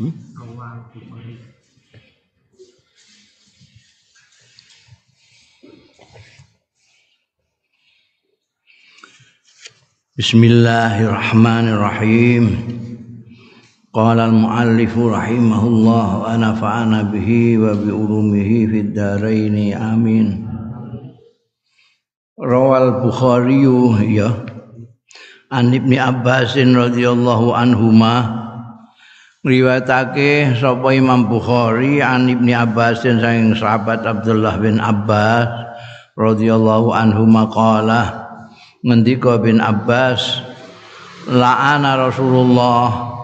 Hmm? Bismillahirrahmanirrahim. Qala al-muallif rahimahullah wa nafa'ana bihi wa bi ulumihi fid amin. Rawal Bukhari ya An Ibnu Abbas radhiyallahu anhuma riwayatake sapa Imam Bukhari an Ibnu Abbas saking sahabat Abdullah bin Abbas radhiyallahu anhuma qala ngendika bin Abbas la'ana Rasulullah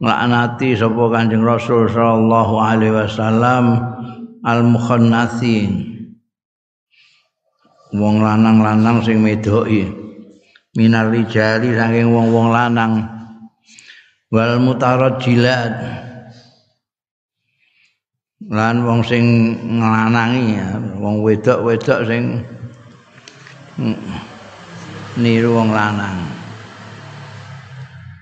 laknati sapa Kanjeng Rasul sallallahu alaihi wasallam al mukhannathin wong lanang-lanang sing medoki minar rijali saking wong-wong lanang wal mutarajjilat lan wong sing nglanangi wong wedok-wedok sing niru wong lanang.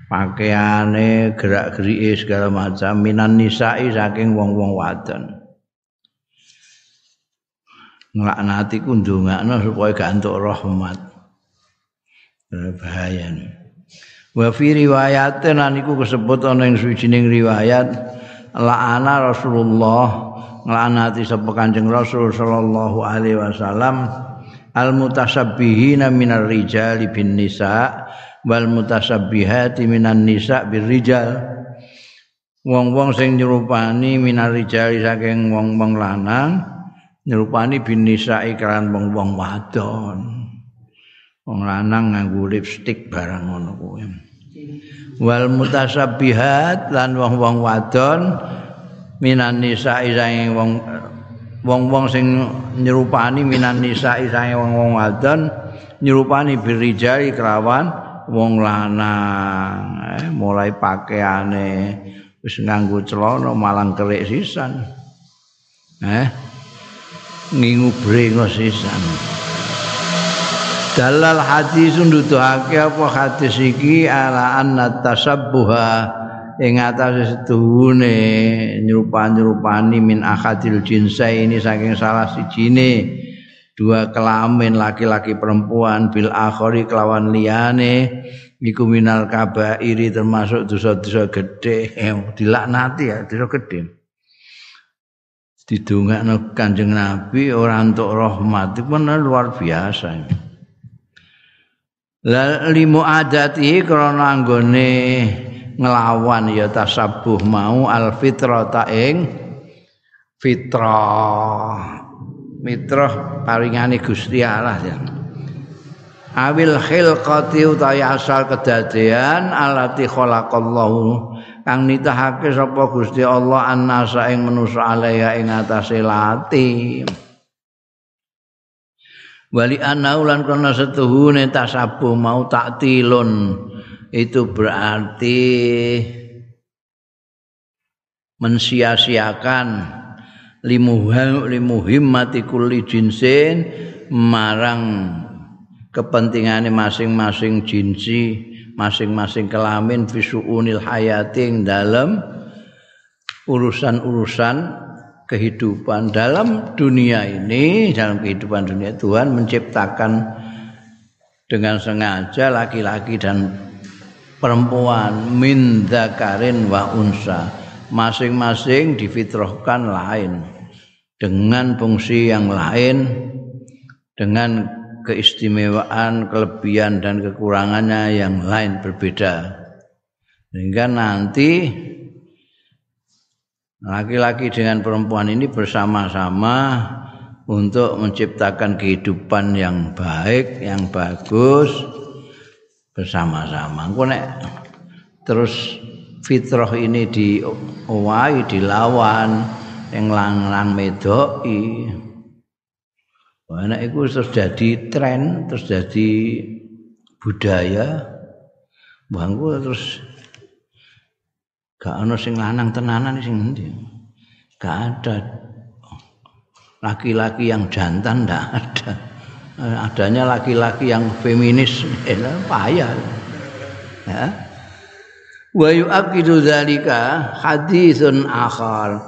Pakaiane gerak-gerike segala macam minan nisa'i saking wong-wong wadon. Nglaknati ku ndongakno supaya gak entuk rahmat bahaya wa fi riwayatin lan iku kesebut ana ing suwijining riwayat la'ana Rasulullah nglaknati sapa Kanjeng Rasul sallallahu alaihi wasallam al mutasabbihina minar rijali bin nisa wal mutasabbihati minan nisa bir rijal. Wong-wong sing nyerupani minar rijali saking wong-wong lanang nyerupani bin nisa iklan wong-wong wadon. Wong lanang nganggo lipstik barang ngono kuwi wal mutasabbihat lan wong-wong wadon minan nisa saking wong wong-wong sing nyerupani minan nisa isae wong-wong wadon nyerupani birijali kelawan wong lanang. Eh, mulai pakaiane wis nganggo celana malang kerik sisan. Eh ngingu brengos sisan dalal hadis nuduhake apa hadis iki? Ala anna tasabbuha. Ing atase setuhune nyrupa-nyrupani min akadil jinsa ini saking salah sijine. Dua kelamin laki-laki perempuan bil akhari kelawan liyane. Iku minal kabairi termasuk dosa-dosa gedhe. Dilaknati ya dosa gedhe. Didongakno Kanjeng Nabi ora entuk rahmat. Itu luar biasa la limu adati krana anggone nglawan ya tasabuh mau al fitrata ing fitrah. Mitrah paringane Gusti Allah ya. Awil khilqati utawi asal kedadean alati khalaqallahu kang nitahake sapa Gusti Allah annasa ing manusa alaya ing atase lati wali ana ulan kana setuhune tasabuh mau taktilun itu berarti mensia-siakan. Limuhim limuhimmati kulli jinsin marang kepentingane masing-masing jinsi masing-masing kelamin fisuunil hayati dalam urusan-urusan kehidupan dalam dunia ini dalam kehidupan dunia Tuhan menciptakan dengan sengaja laki-laki dan perempuan. Min dzakarin wa unsa. Masing-masing difitrahkan lain. Dengan fungsi yang lain dengan keistimewaan, kelebihan dan kekurangannya yang lain berbeda. Sehingga nanti laki-laki dengan perempuan ini bersama-sama untuk menciptakan kehidupan yang baik, yang bagus, bersama-sama. Engko nek terus fitrah ini diwai dilawan yang lang-lang medoki. Nek iku terus jadi tren, terus jadi budaya. Bangku terus gak ana sing lanang tenanan sing endi. Gak ada. Laki-laki yang jantan ndak ada. adanya laki-laki yang feminis. Eh, payah. Ya. Wa yu'aqidu dzalika haditsun akhar.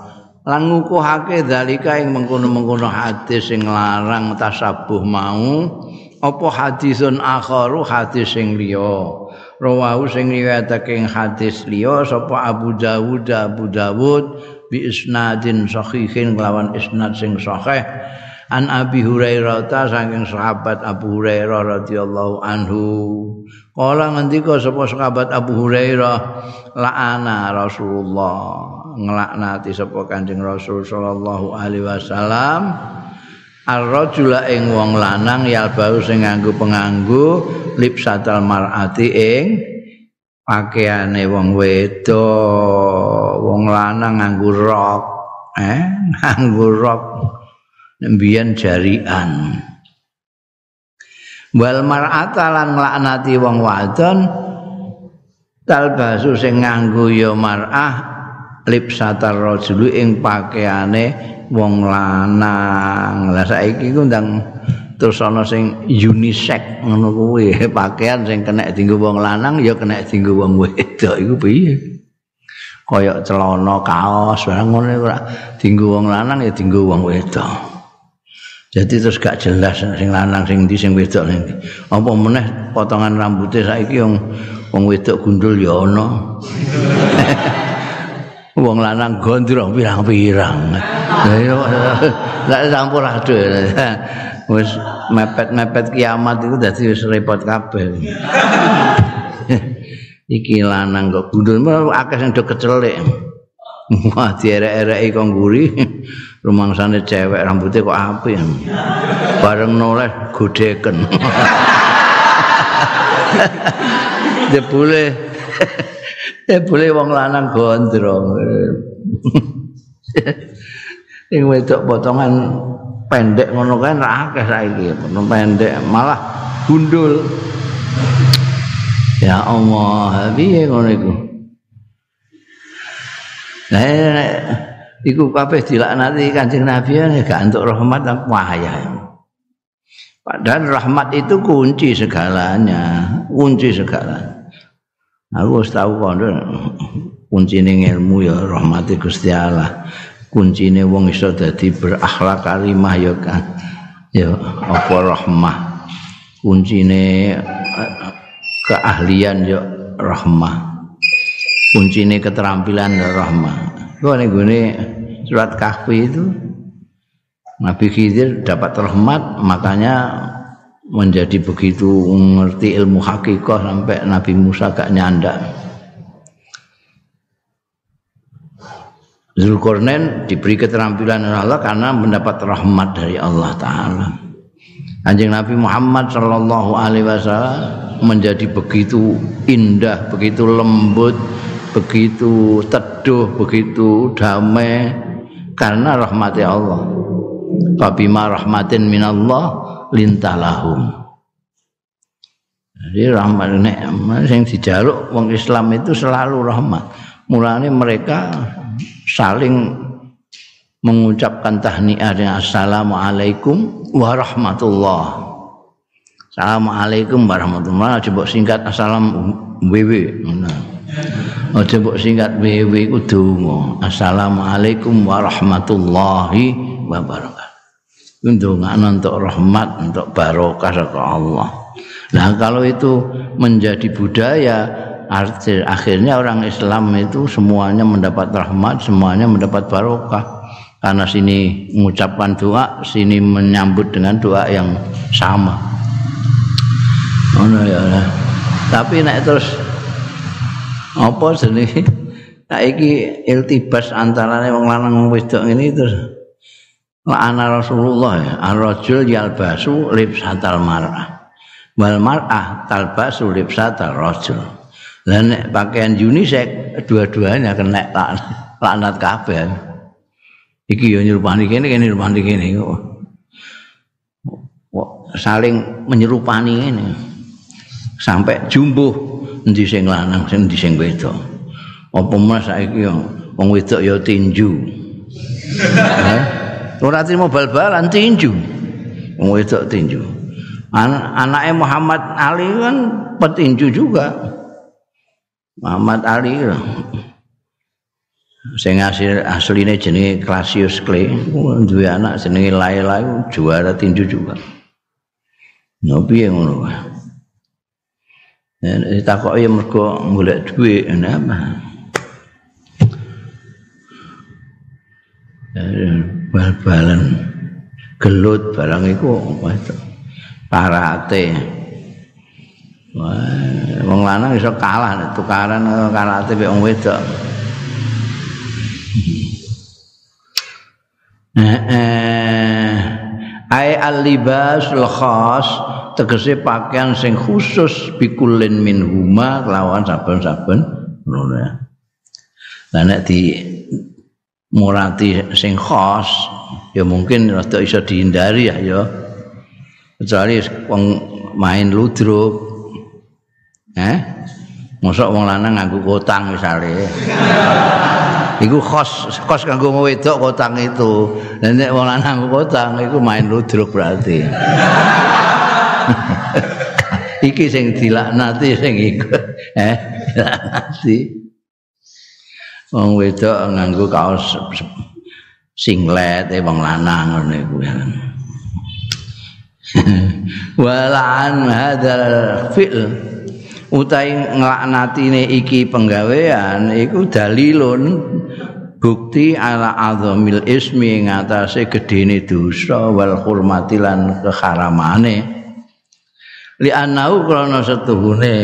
Lan ngukuhake dzalika ing mengkono-mengkono hadis sing larang tasabuh mau. Apa hadisun akharu hadis sing liya rawahu sing riwayatake hadis liya sapa Abu Dawud Abu Dawud bi isnadin sahihin kelawan isnad sing sahih. An Abi Hurairah ta saking sahabat Abu Hurairah radhiyallahu anhu. Kala ngendika sapa sahabat Abu Hurairah la'ana Rasulullah. Nglaknati sapa Kanjeng Rasul sallallahu alaihi wasallam ar-rajula ing wong lanang yalbau sing nganggo penganggo lipsatal mar'ati ing pakaiane wong wedok. Wong lanang nganggo rok eh nganggo rok. Nembian jarian. Wal mar'ata lan nglaknati wong wadon talbasu sing nganggo ya mar'ah lip satar rajulu ing pakaiane wong lanang. Lah saiki ku ndang terus ana sing unisex ngono kuwi. Pakaian sing kena dienggo wong lanang ya kena dienggo wong wedok. Iku piye? Kaya celana kaos barang ngono ora. Dienggo wong lanang ya dienggo wong wedok. Jadi terus gak jelas sing lanang sing ndi sing wedok ning Apa meneh potongan rambutnya saiki wong wong wedok gundul ya ana. wong lanang gondrong pirang-pirang. Lah campur aduk. Wis mepet-mepet kiamat itu dadi wis repot kabeh. Iki lanang kok gundul akeh sing do kecelik. Wah, dierek-ereki kok nguri. rumangsane cewek rambutnya kok apik bareng noleh godeken ya boleh ya boleh wong lanang gondrong. Ing wedok potongan pendek ngono kan ra akeh saiki. Pendek malah gundul. Ya Allah piye ngono iku? Nah, iku kabeh dilaknati Kanjeng Nabi ya gak entuk rahmat dan wahaya. Padahal rahmat itu kunci segalanya, kunci segala. Aku harus tahu kondo kunci ilmu ya rahmati Gusti Allah. Kunci ini wong iso dadi berakhlak karimah ya kan. Ya apa rahmah. Kunci ini keahlian ya rahmah. Kunci ini keterampilan ya rahmah. Kau nih gue surat kahfi itu Nabi Khidir dapat rahmat makanya menjadi begitu mengerti ilmu hakikah sampai Nabi Musa gak nyanda. Zulkarnain diberi keterampilan oleh Allah karena mendapat rahmat dari Allah Taala. Anjing Nabi Muhammad Shallallahu Alaihi Wasallam menjadi begitu indah, begitu lembut, begitu teduh, begitu damai karena rahmati Allah. Fabima rahmatin minallah lintalahum. Jadi rahmat nek sing dijaluk wong Islam itu selalu rahmat. Mulane mereka saling mengucapkan tahniah dengan assalamualaikum warahmatullah. Assalamualaikum warahmatullah. Coba singkat assalam. Nah. Aja mbok singkat iku donga. Assalamualaikum warahmatullahi wabarakatuh. Ndongakno untuk rahmat, untuk barokah saka Allah. Nah, kalau itu menjadi budaya, arti akhirnya orang Islam itu semuanya mendapat rahmat, semuanya mendapat barokah. Karena sini mengucapkan doa, sini menyambut dengan doa yang sama. Oh, ya. Tapi nek terus apa jenenge saiki iltibas antarane wong lanang wedok ini terus ana Rasulullah ar-rajul yalbasu libsatal mar'ah. Wal mar'ah talbasu libsatal rajul. Lah nek pakaian unisex dua-duanya kena laknat kabeh. Iki yo nyerupani kene kene nyerupani kene kok. Saling menyerupani ini sampai jumbuh endi sing lanang sing endi sing wedok. Apa mas saiki yo wong wedok ya tinju ora trimo bal-balan tinju. Wong wedok tinju. An anaknya Muhammad Ali kan petinju juga. Muhammad Ali sing asli asline jenenge Cassius Clay. Duwe anak jenenge Laila juara tinju juga. Nabi yang ngono? Ya, takok ya mergo golek duit apa? Bal-balan gelut barang iku parate. Wong lanang iso kalah tukaran karate mek wong wedok. Ai al-libas khas tegese pakaian sing khusus bikulin min huma kelawan saben-saben ngono ya. Nek di murati sing khas ya mungkin rada iso dihindari ya ya. Kecuali wong main ludruk. Eh? Mosok wong lanang nganggo kotang misale. Iku khas khas kanggo wedok kotang itu. Nek wong lanang nganggo kotang iku main ludruk berarti. Iki sing dilaknati sing iku eh dilaknati wong wedok nganggo kaos singlet e wong lanang ngono iku. Walaan hadzal fi'l. Utai nglaknatine iki penggawean iku dalilun bukti ala azamil ismi ngatasé gedene dosa wal hurmati lan keharamane. Li anau krana setuhune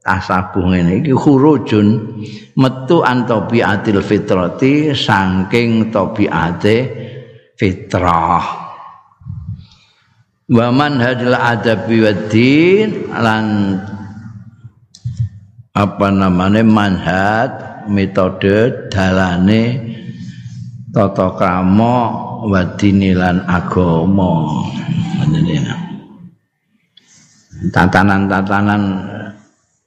tasabuh ngene iki khurujun metu an tabiatil fitrati saking tabiate fitrah. Wa manhajul adabi waddin lan apa namanya manhaj metode dalane tata krama wadini lan agama. Tatanan-tatanan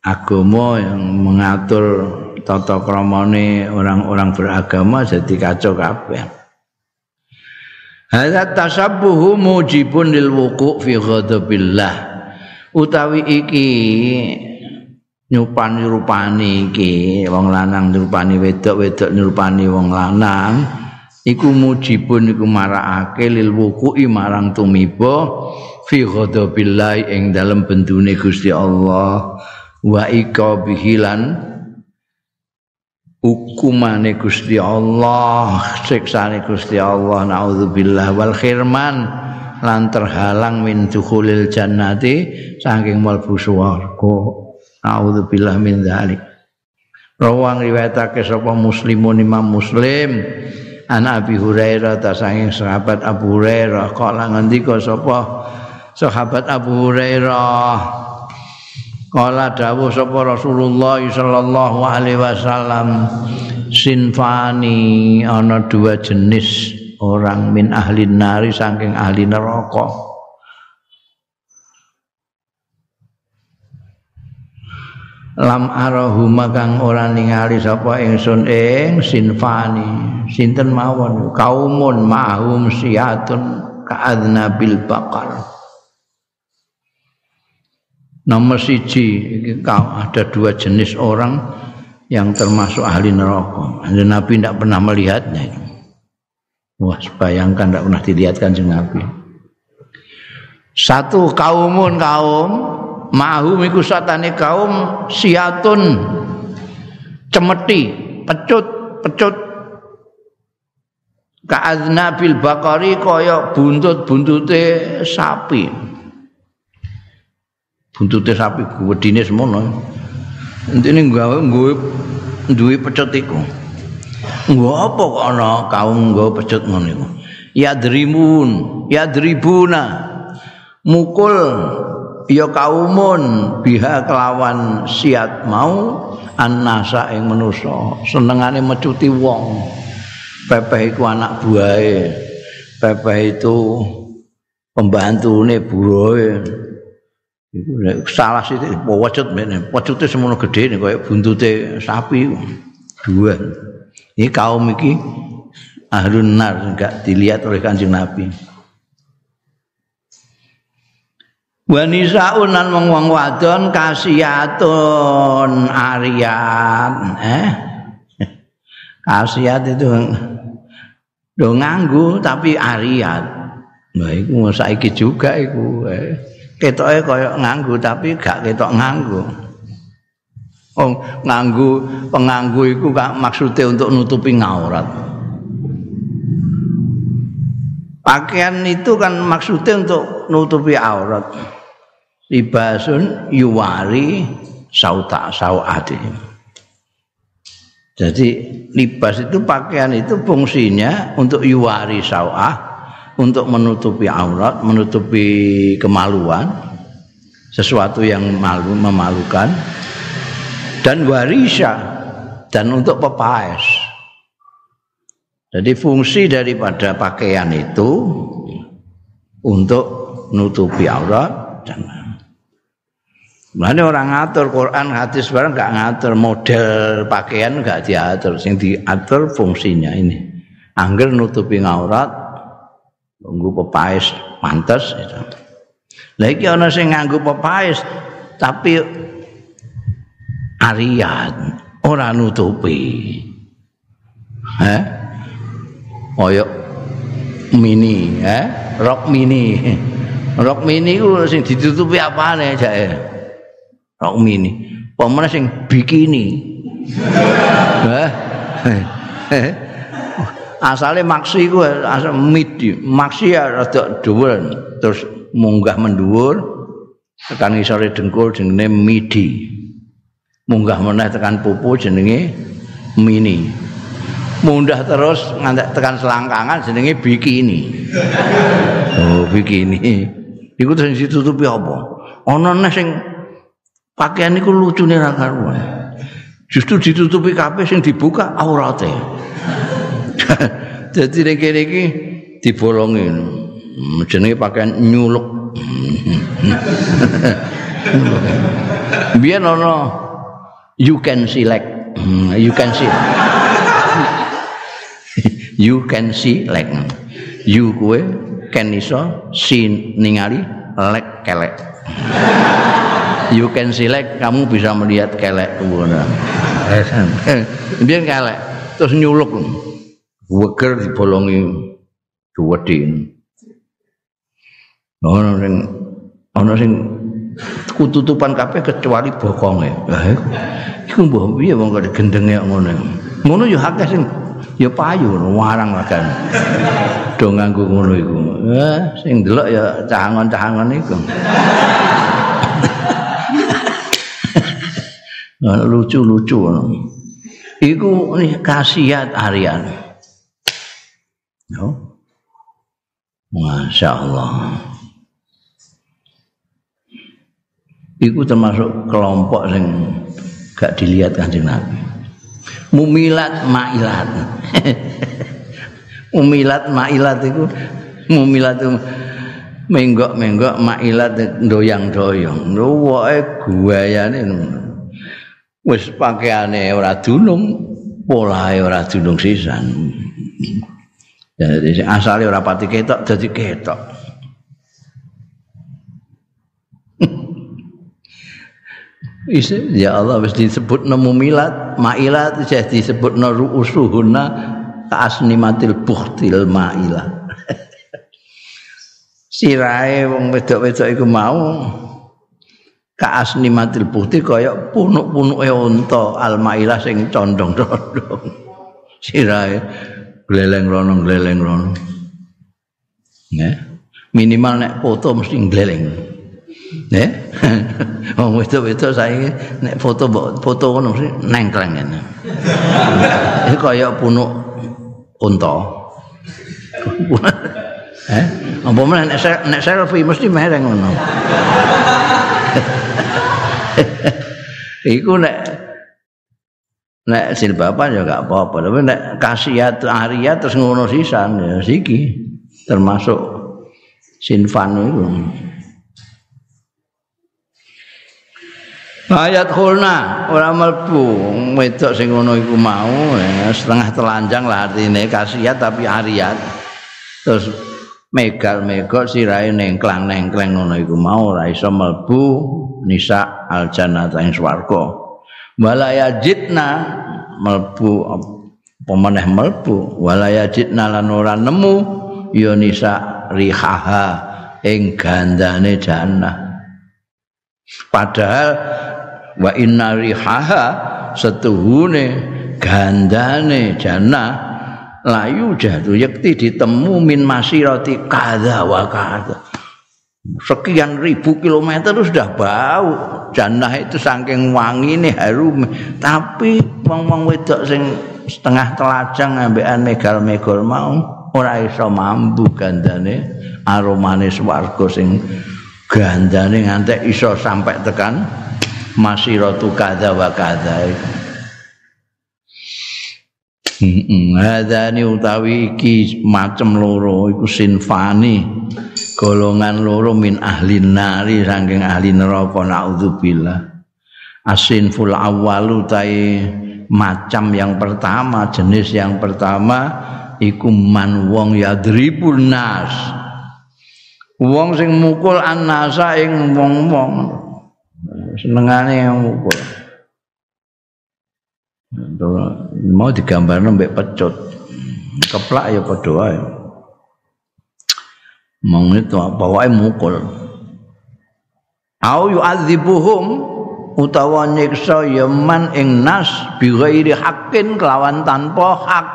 agama yang mengatur tata kramane orang-orang beragama jadi kacau kabeh. Hadza tasabbuhu mujibun lil wuqu' fi ghadabillah. Utawi iki nyupani rupani iki wong lanang nyupani wedok wedok nyupani wong lanang iku mujibun iku marakake lil wuqu'i marang tumiba fi ghadabillah ing dalem bendune Gusti Allah. Wa ika bihilan hukumane Gusti Allah siksane Gusti Allah naudzubillah wal khirman lan terhalang min dukhulil jannati saking mlebu swarga. Naudzubillah min dzalik. Rawang riwayatake sapa muslimun imam muslim an Abi Hurairah ta saking sahabat Abu Hurairah. Kala ngendika sapa sahabat Abu Hurairah Kala dawuh sapa Rasulullah sallallahu alaihi wasallam sinfani ana dua jenis orang min ahli nari saking ahli neraka. Lam arahuma kang ora ningali sapa ingsun ing sinfani sinten mawon kaumun mahum siatun ka'adnabil baqar. Nomor siji ada dua jenis orang yang termasuk ahli neraka. Dan Nabi tidak pernah melihatnya. Wah, bayangkan tidak pernah dilihatkan si Nabi. Satu kaumun kaum mahum iku satane kaum siatun cemeti, pecut, pecut ka'adnabil bakari kaya buntut-buntute sapi. Buntute sapi wedine semono. Intine gawe nggawe duwe pecet iku. Nggo apa kok ana kaum nggo pecet ngono iku. Ya drimun, ya dribuna. Mukul ya kaumun biha kelawan siat mau annasa ing manusa senengane mecuti wong pepeh iku anak buahe pepeh itu pembantune buroe Salah sih wajud mene. Wajute semono gedhe nek koyo buntute sapi dua. Ini kaum iki ahlun nar enggak dilihat oleh Kanjeng Nabi. Wanisa unan wong wadon kasiatun arian eh kasiat itu do nganggu tapi ariat nah iku saiki juga iku eh. Ketoke kaya nganggu tapi gak ketok nganggu Oh, nganggu penganggu itu maksudnya untuk nutupi ngaurat. Pakaian itu kan maksudnya untuk nutupi aurat. Libasun yuwari sauta sauati. Jadi libas itu pakaian itu fungsinya untuk yuwari sawah, untuk menutupi aurat, menutupi kemaluan, sesuatu yang malu memalukan dan warisa dan untuk pepaes. Jadi fungsi daripada pakaian itu untuk nutupi aurat dan Mana orang ngatur Quran hadis barang nggak ngatur model pakaian nggak diatur, sing diatur fungsinya ini. Angger nutupi aurat, tunggu pepaes pantas itu. Lagi orang sing nganggu pepaes tapi ariat ora nutupi. Eh koyo mini eh rok mini. Rok mini ku sing ditutupi apane jake rok mini. Pemene sing bikini? Eh asale maksi ku asal midi maksi ya rada dhuwur terus munggah mendhuwur tekan isore dengkul jenenge midi. Munggah meneh tekan pupu jenenge mini. Mundah terus ngantek tekan selangkangan jenenge bikini. Oh bikini. Iku terus ditutupi apa? Ana neh sing pakaian iku lucune ra karuan. Justru ditutupi kabeh sing dibuka aurate jadi nek kene iki dibolongi. Jenenge pakaian nyuluk. Biar ana you can select. You can see. You can see like you kue can iso see ningali lek kelek. You can select kamu bisa melihat kelek. Biar kelek terus nyuluk weger dibolongi duwedin ono sing ono sing kututupan kabeh kecuali bokonge. Lah iku mbah piye wong kok gendenge ngono. Ngono ya akeh sing ya payu warang lagan. Do nganggo ngono iku. Eh sing delok ya cahangon-cahangon iku. lucu-lucu ngono. Iku khasiat Aryan. Yo. Masya Allah. Iku termasuk kelompok yang gak dilihat kanjeng Nabi. Mumilat mailat. Mumilat mailat itu mumilat itu menggok-menggok mailat doyang-doyang. Woke guayane wis pakaiane ora dunung, polahe ora dunung sisan. Jadi asale ora pati ketok dadi ketok. Isi, ya Allah wis disebut nemu milat, mailat wis disebut no ruusuhuna kasnimatil buhtil mailah. Sirahe wong wedok-wedok iku mau kaasnimatil buhti kaya punuk-punuke unta almailah sing condong-condong. Sirahe gleleng rono gleleng rono. Ya. Minimal nek foto mesti gleleng. Ya. Wong wedok-wedok saiki nek foto foto ngono mesti nengkleng ngene. Iki kaya punuk unta. Eh, apa meneh nek, nek selfie mesti mereng ngono. Iku nek nek silbapan ya gak apa-apa, tapi nek kasiat Arya terus ngono sisan ya siki termasuk sinfan itu. Ayat khulna ora mlebu. Wedok sing ngono iku mau ya, setengah telanjang lah artine kasiat tapi ariat. Terus megal-megal sirahe nengklang-nengkleng ngono iku mau ora iso mlebu nisa al jannata ing swarga wala yajidna mlebu pemeneh mlebu wala yajidna lan ora nemu ya nisa rihaha ing gandane jannah. Padahal wa inna rihaha setuhune gandane jannah layu jatuh yakti ditemu min masirati kada wa kada sekian ribu kilometer sudah bau jannah itu saking wangi nih harum. Tapi wong wong wedok sing setengah telajang ambekan megal megal mau ora iso mampu gandane aromane swarga sing gandane ngantek iso sampai tekan masiratu kada wa kada. Hadani utawi iki macem loro iku sinfani golongan loro min ahli nari saking ahli neraka naudzubillah. Asinful awwalu tai macam yang pertama jenis yang pertama iku man wong yadribun nas. Wong sing mukul annasa ing wong-wong. Senengane yang mukul. Mau digambar mbek pecut. Keplak ya padha wae mong itu apa wae mukul. Au yu'adzibuhum utawa nyiksa yaman ing nas bi ghairi haqqin kelawan tanpa hak.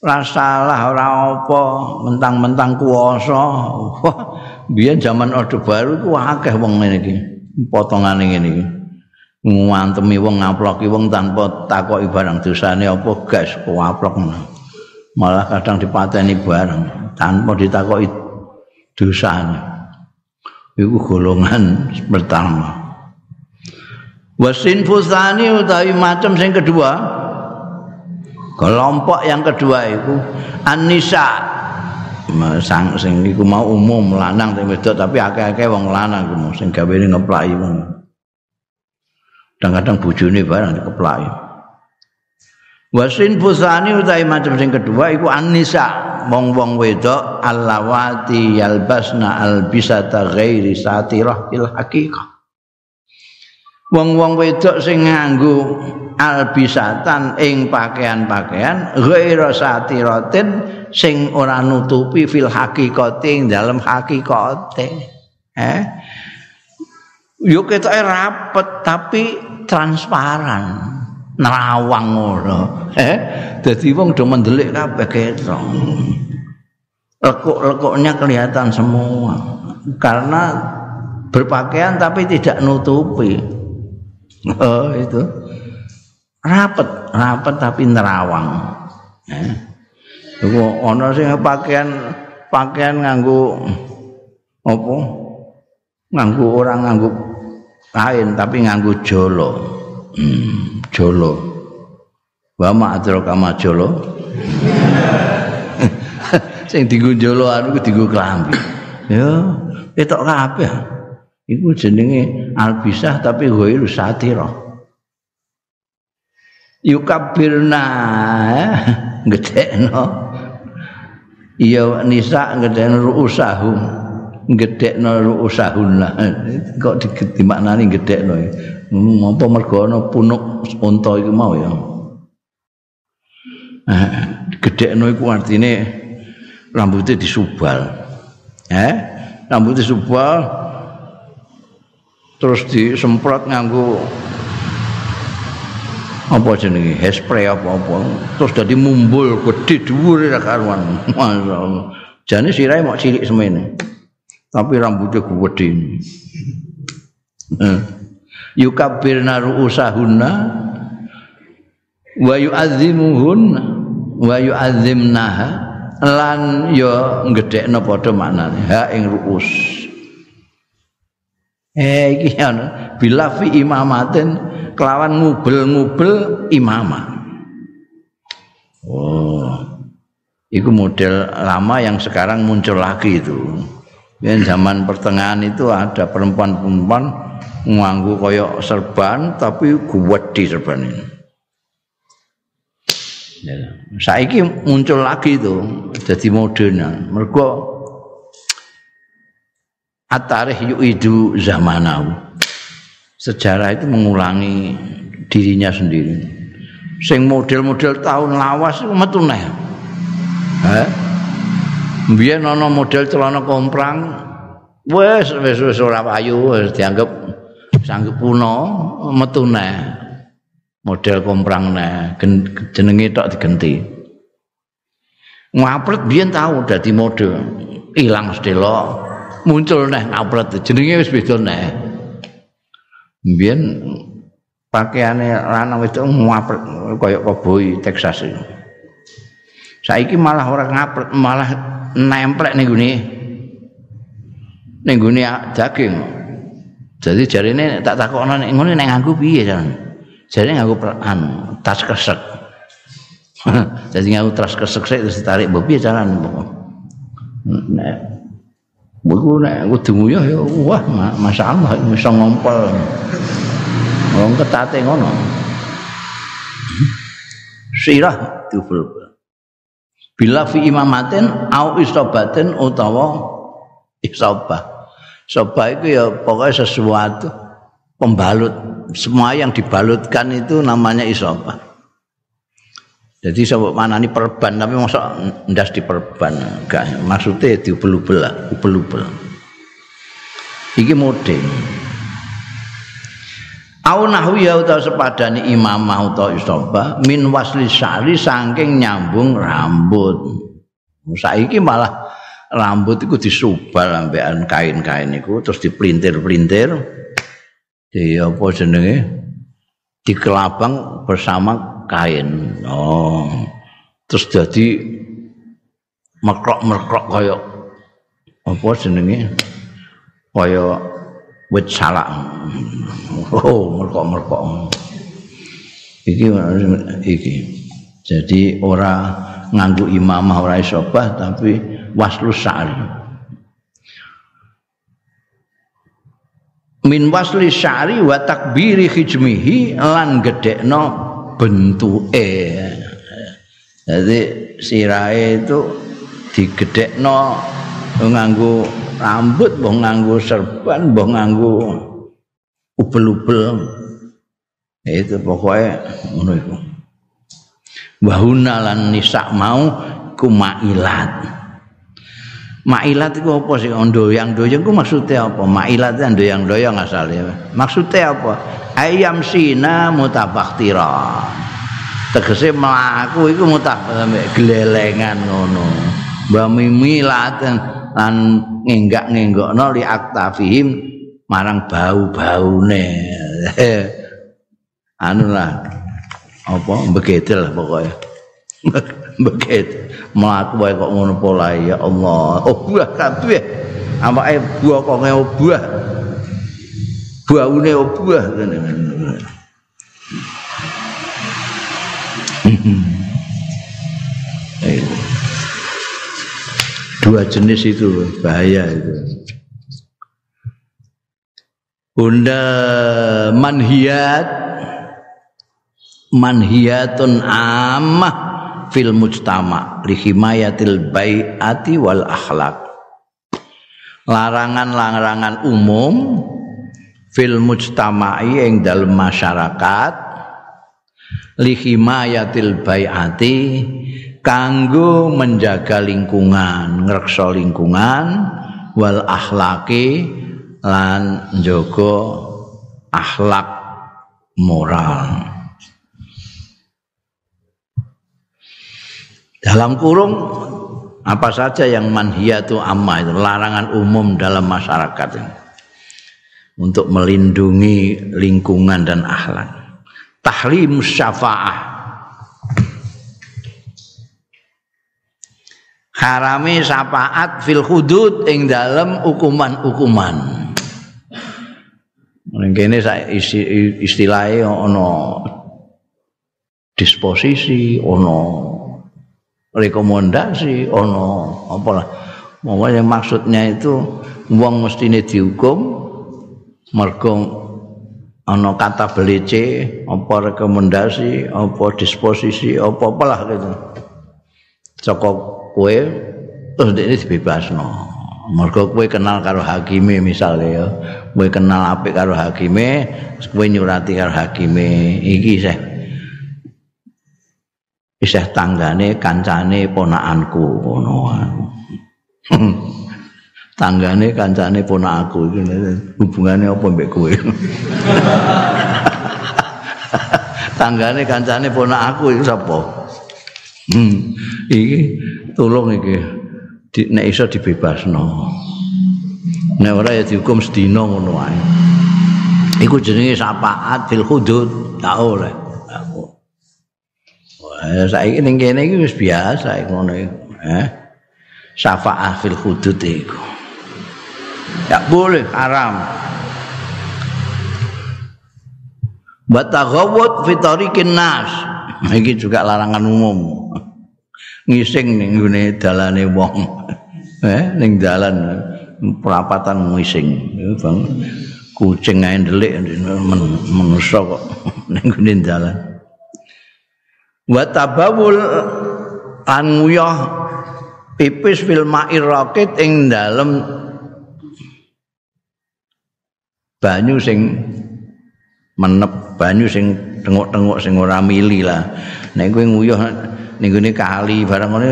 Ora salah ora apa mentang-mentang kuwasa. Biyen zaman orde baru ku akeh wong ngene iki potongane ngene iki. Ngantemi wong ngaploki wong tanpa takoki barang dosane apa gas kuaplok malah kadang dipateni barang tanpa ditakoki dosane iku golongan pertama. Wasin fusani utawi macam sing kedua. Kelompok yang kedua itu anisa sang sing iku mau umum lanang tapi akeh-akeh wong lanang sing gawe ngeplaki wong. Kadang-kadang bojone barang dikeplaki wasin fusani utai macam sing kedua iku anisa wong-wong wedok alawati yalbasna albisata ghairi satirah il haqiqah. Wong-wong wedok sing nganggo albisatan ing pakaian-pakaian ghaira satiratin sing ora nutupi fil haqiqati ing dalem hakikate. Eh? Yo ketoke rapet tapi transparan nerawang ngono. Eh dadi wong do mendelik kabeh ketok lekuk-lekuknya kelihatan semua. Karena berpakaian tapi tidak nutupi. Oh itu. Rapet rapet tapi nerawang. Eh ono sing pakaian pakaian nganggo apa? Nganggo orang nganggo kain tapi nganggo jolo. Hmm, jolo. Wa ma adraka ma jolo. Sing dienggo jolo anu dienggo klambi. Ya, ketok kabeh. Iku jenenge albisah tapi ghairu satira. Yukabirna gedekno. Iya nisa gedekno ruusahum. gedekno ruusahunna kok dimaknani gedekno apa mergo ana punuk unta iku mau ya. Eh, gedekno iku artine rambutnya disubal. Eh rambutnya disubal terus disemprot nganggo apa jenenge? Hairspray apa-apa. Terus dadi mumbul gede dhuwur ra karuan. Masyaallah. Jane sirahe mok cilik semene. Tapi rambutnya gede eh. Yukabirna ru'usahunna wa yu'azzimuhunna wa yu'azzimnaha lan ya ngedekno padha maknane ha ing ru'us. Eh iki ana bila fi imamatin kelawan ngubel-ngubel imamah oh itu model lama yang sekarang muncul lagi itu. Ya, zaman pertengahan itu ada perempuan-perempuan nganggu koyok serban tapi di serban ini. Saiki muncul lagi itu jadi modern. Mergo at-tarikh yu'idu zamanahu. Sejarah itu mengulangi dirinya sendiri. Sing model-model tahun lawas itu metu neh. Ha biyen ana model celana komprang wis wis wis ora payu wis dianggap sanggup kuno metu neh model komprang neh jenenge tok digenti. Ngapret biyen tahu dadi model ilang sedelo muncul neh ngapret jenenge wis beda neh. Mbiyen pakaiane lanang itu ngapret kaya koboi Texas itu saiki malah orang ngapret malah nemplek ning gune ning gune daging jadi jari ini tak takokno nek ngene nek nganggo piye jan jare nganggo anu tas kesek jadi nganggo tas kesek terus ditarik mbok piye jalan nek Buku nek kudu nguyuh ya wah masyaallah iso ngompol. Wong ketate ngono. Sirah duful. Bila fi imamatin au isobatin utawa isobah. Sobah itu ya pokoknya sesuatu pembalut. Semua yang dibalutkan itu namanya isobah. Jadi sebab mana ini perban tapi masa ndas di perban enggak maksudnya di ubel-ubel ubel-ubel iki mode au nahwi utawa sepadani imamah utawa isoba min wasli syari saking nyambung rambut saiki malah rambut itu disubal ambekan kain-kain itu terus dipelintir-pelintir di apa jenenge di kelabang bersama kain. Oh. Terus jadi mekrok-mekrok kaya apa jenenge? Kaya wit salak. Oh, merkok-merkok. Iki iki. Jadi ora nganggo imamah ora isobah tapi waslus sa'ri. min wasli syari wa takbiri hijmihi lan gedekno bentuke. Jadi sirahe itu digedhekno nganggo rambut, mbok nganggo serban, mbok nganggo ubel-ubel. Itu pokoknya ngono iku. Wahuna lan nisa mau kumailat. Mailat itu apa sih? Doyang doyang itu maksudnya apa? Mailat itu doyang doyang asalnya. Maksudnya apa? Ayam sina mutabaktira. Tegese melaku itu mutabak gelelengan ngono. Bami milat lan ngenggak ngenggok no li aktafihim marang bau bau ne. anu lah apa begitu lah pokoknya. begitu. Mlaku wae kok ngono pola ya Allah. Oh buah kabeh awake buah kok ngene buah. Baune buah. Ngene dua jenis itu bahaya itu. Bunda manhiyat manhiyatun amah fil mujtama li himayatil bai'ati wal akhlak larangan-larangan umum fil mujtama'i ing dalem masyarakat li himayatil bai'ati kanggo menjaga lingkungan ngrekso lingkungan wal akhlaki lan njogo akhlak moral Dalam kurung apa saja yang manhiyatu amma itu larangan umum dalam masyarakat ini. untuk melindungi lingkungan dan akhlak. Tahrim syafa'ah. Harami syafaat fil hudud ing dalam hukuman-hukuman. Saya istilahnya ono disposisi, ono rekomendasi ono apa lah. Pokoknya maksudnya itu wong mestine dihukum mergo ana kata belece apa rekomendasi apa disposisi apa apalah gitu. Saka kowe terus ini dibebasno. Mergo kowe kenal karo hakime misalnya ya. Kowe kenal apik karo hakime kowe nyurati karo hakime. Iki sih isih tanggane kancane ponakanku ngono. Tanggane kancane ponakku iki hubungane apa mbek kowe? Tanggane kancane ponakku iki sapa? Hmm. iki tolong iki. Di, nek iso dibebasno. Nek ora ya dihukum sedina ngono wae iku jenenge syafaat fil hudud tak oleh Wah, saiki ning kene iki wis biasa ngono iku eh syafaat fil hudud iku Tak boleh haram. Bataghawut fi tariqin nas. Iki juga larangan umum. Ngising ning ngene dalane wong. Eh ning dalan perapatan ngising. Bang kucing ae ndelik manusa kok ning ngene dalan. Wa tabawul an nguyah pipis fil ma'ir rakit ing dalem banyu sing menep banyu sing tengok-tengok sing ora mili lah. Nek kowe nguyuh ning gone kali barang ngene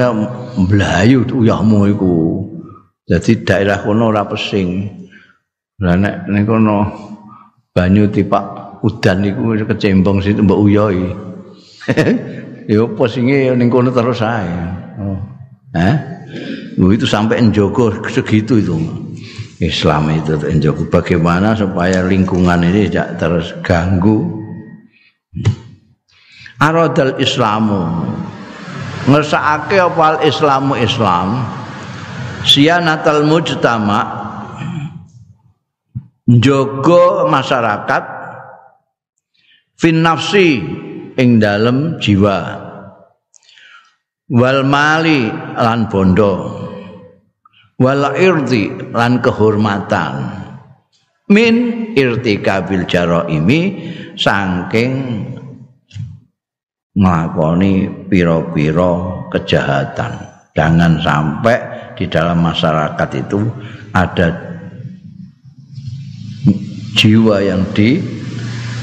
mlayu uyahmu iku. Dadi daerah kono ora pesing. Lah nek ning kono banyu tipak udan iku kecembong situ mbok uyohi ya posinge ning kono terus ae. Oh. eh itu sampai njogo segitu itu. Islam itu enjoku bagaimana supaya lingkungan ini tidak terus ganggu Aradal Islamu. Ngersakake apa Islamu Islam? Sianatal mujtama. Njogo masyarakat. Fin nafsi ing dalem jiwa. Wal mali lan bondo. Wala irdi lan kehormatan. Min irtikabil jaraimi saking nglakoni pira-pira kejahatan. Jangan sampai di dalam masyarakat itu ada jiwa yang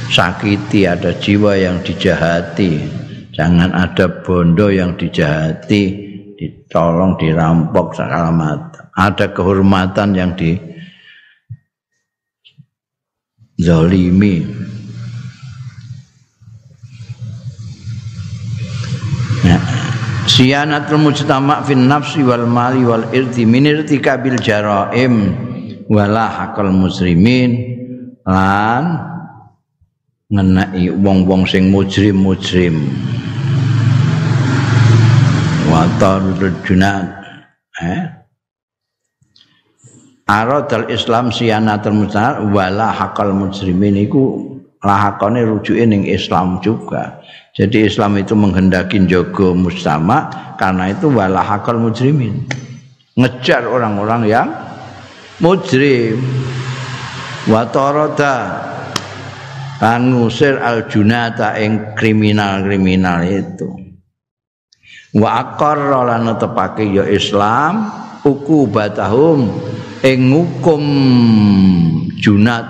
disakiti ada jiwa yang dijahati. Jangan ada bondo yang dijahati ditolong dirampok segala macam. Ada kehormatan yang di zalimi ya. siyanatul mujtama fin nafsi wal mali wal irti min irtikabil jaraim wala hakal muslimin lan ngenai wong-wong sing mujrim-mujrim wa tarudul junat eh Aradal Islam siyanatul mustahar wala hakal muslimin iku lahakane rujuke ning Islam juga. Jadi Islam itu menghendaki jaga mustama karena itu wala hakal mujrimin. Ngejar orang-orang yang mujrim. Wa kan ngusir al junata ing kriminal-kriminal itu. Wa aqarra lan tepake ya Islam ukubatahum ing hukum junat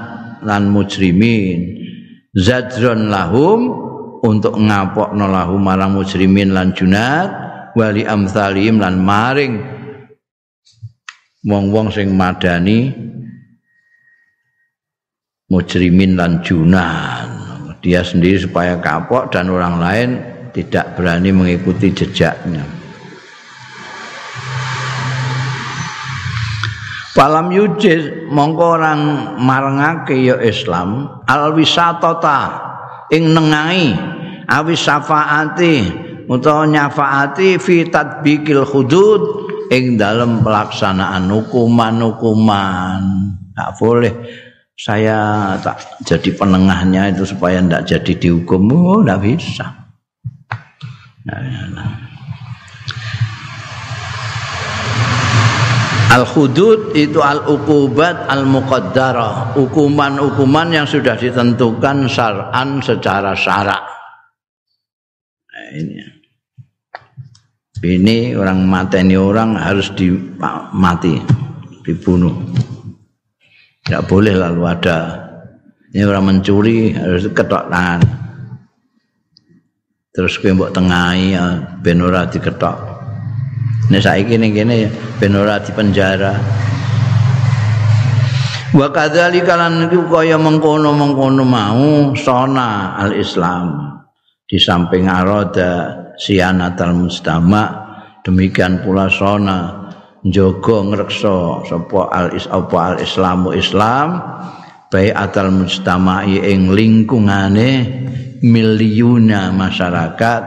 lan mujrimin zadron lahum untuk ngapokno lahum marang mujrimin lan junat wali amsalim lan maring wong-wong sing madani mujrimin lan junat dia sendiri supaya kapok dan orang lain tidak berani mengikuti jejaknya. Falam yujiz mongko orang marengake ya Islam al wisatata ing nengai awis syafaati utawa nyafaati fi tadbikil hudud ing dalam pelaksanaan hukuman-hukuman. Tak boleh saya tak jadi penengahnya itu supaya ndak jadi dihukum. Oh, ndak bisa. Nah. Al-hudud itu al-uqubat al-muqaddarah, hukuman-hukuman yang sudah ditentukan syar'an secara syarak. Nah, ini. Ini orang mati ini orang harus dimati. dibunuh. Tidak boleh lalu ada ini orang mencuri harus ketok tangan. Terus kowe mbok tengahi ya, ben ora diketok. Nek saiki ning kene ben ora dipenjara. Wa kadzalika lan iku kaya mengkono-mengkono mau sona al-Islam di samping aroda sianatal mustama demikian pula sona njogo ngrekso sapa al is apa al islamu islam baik atal mustama'i ing lingkungane milyuna masyarakat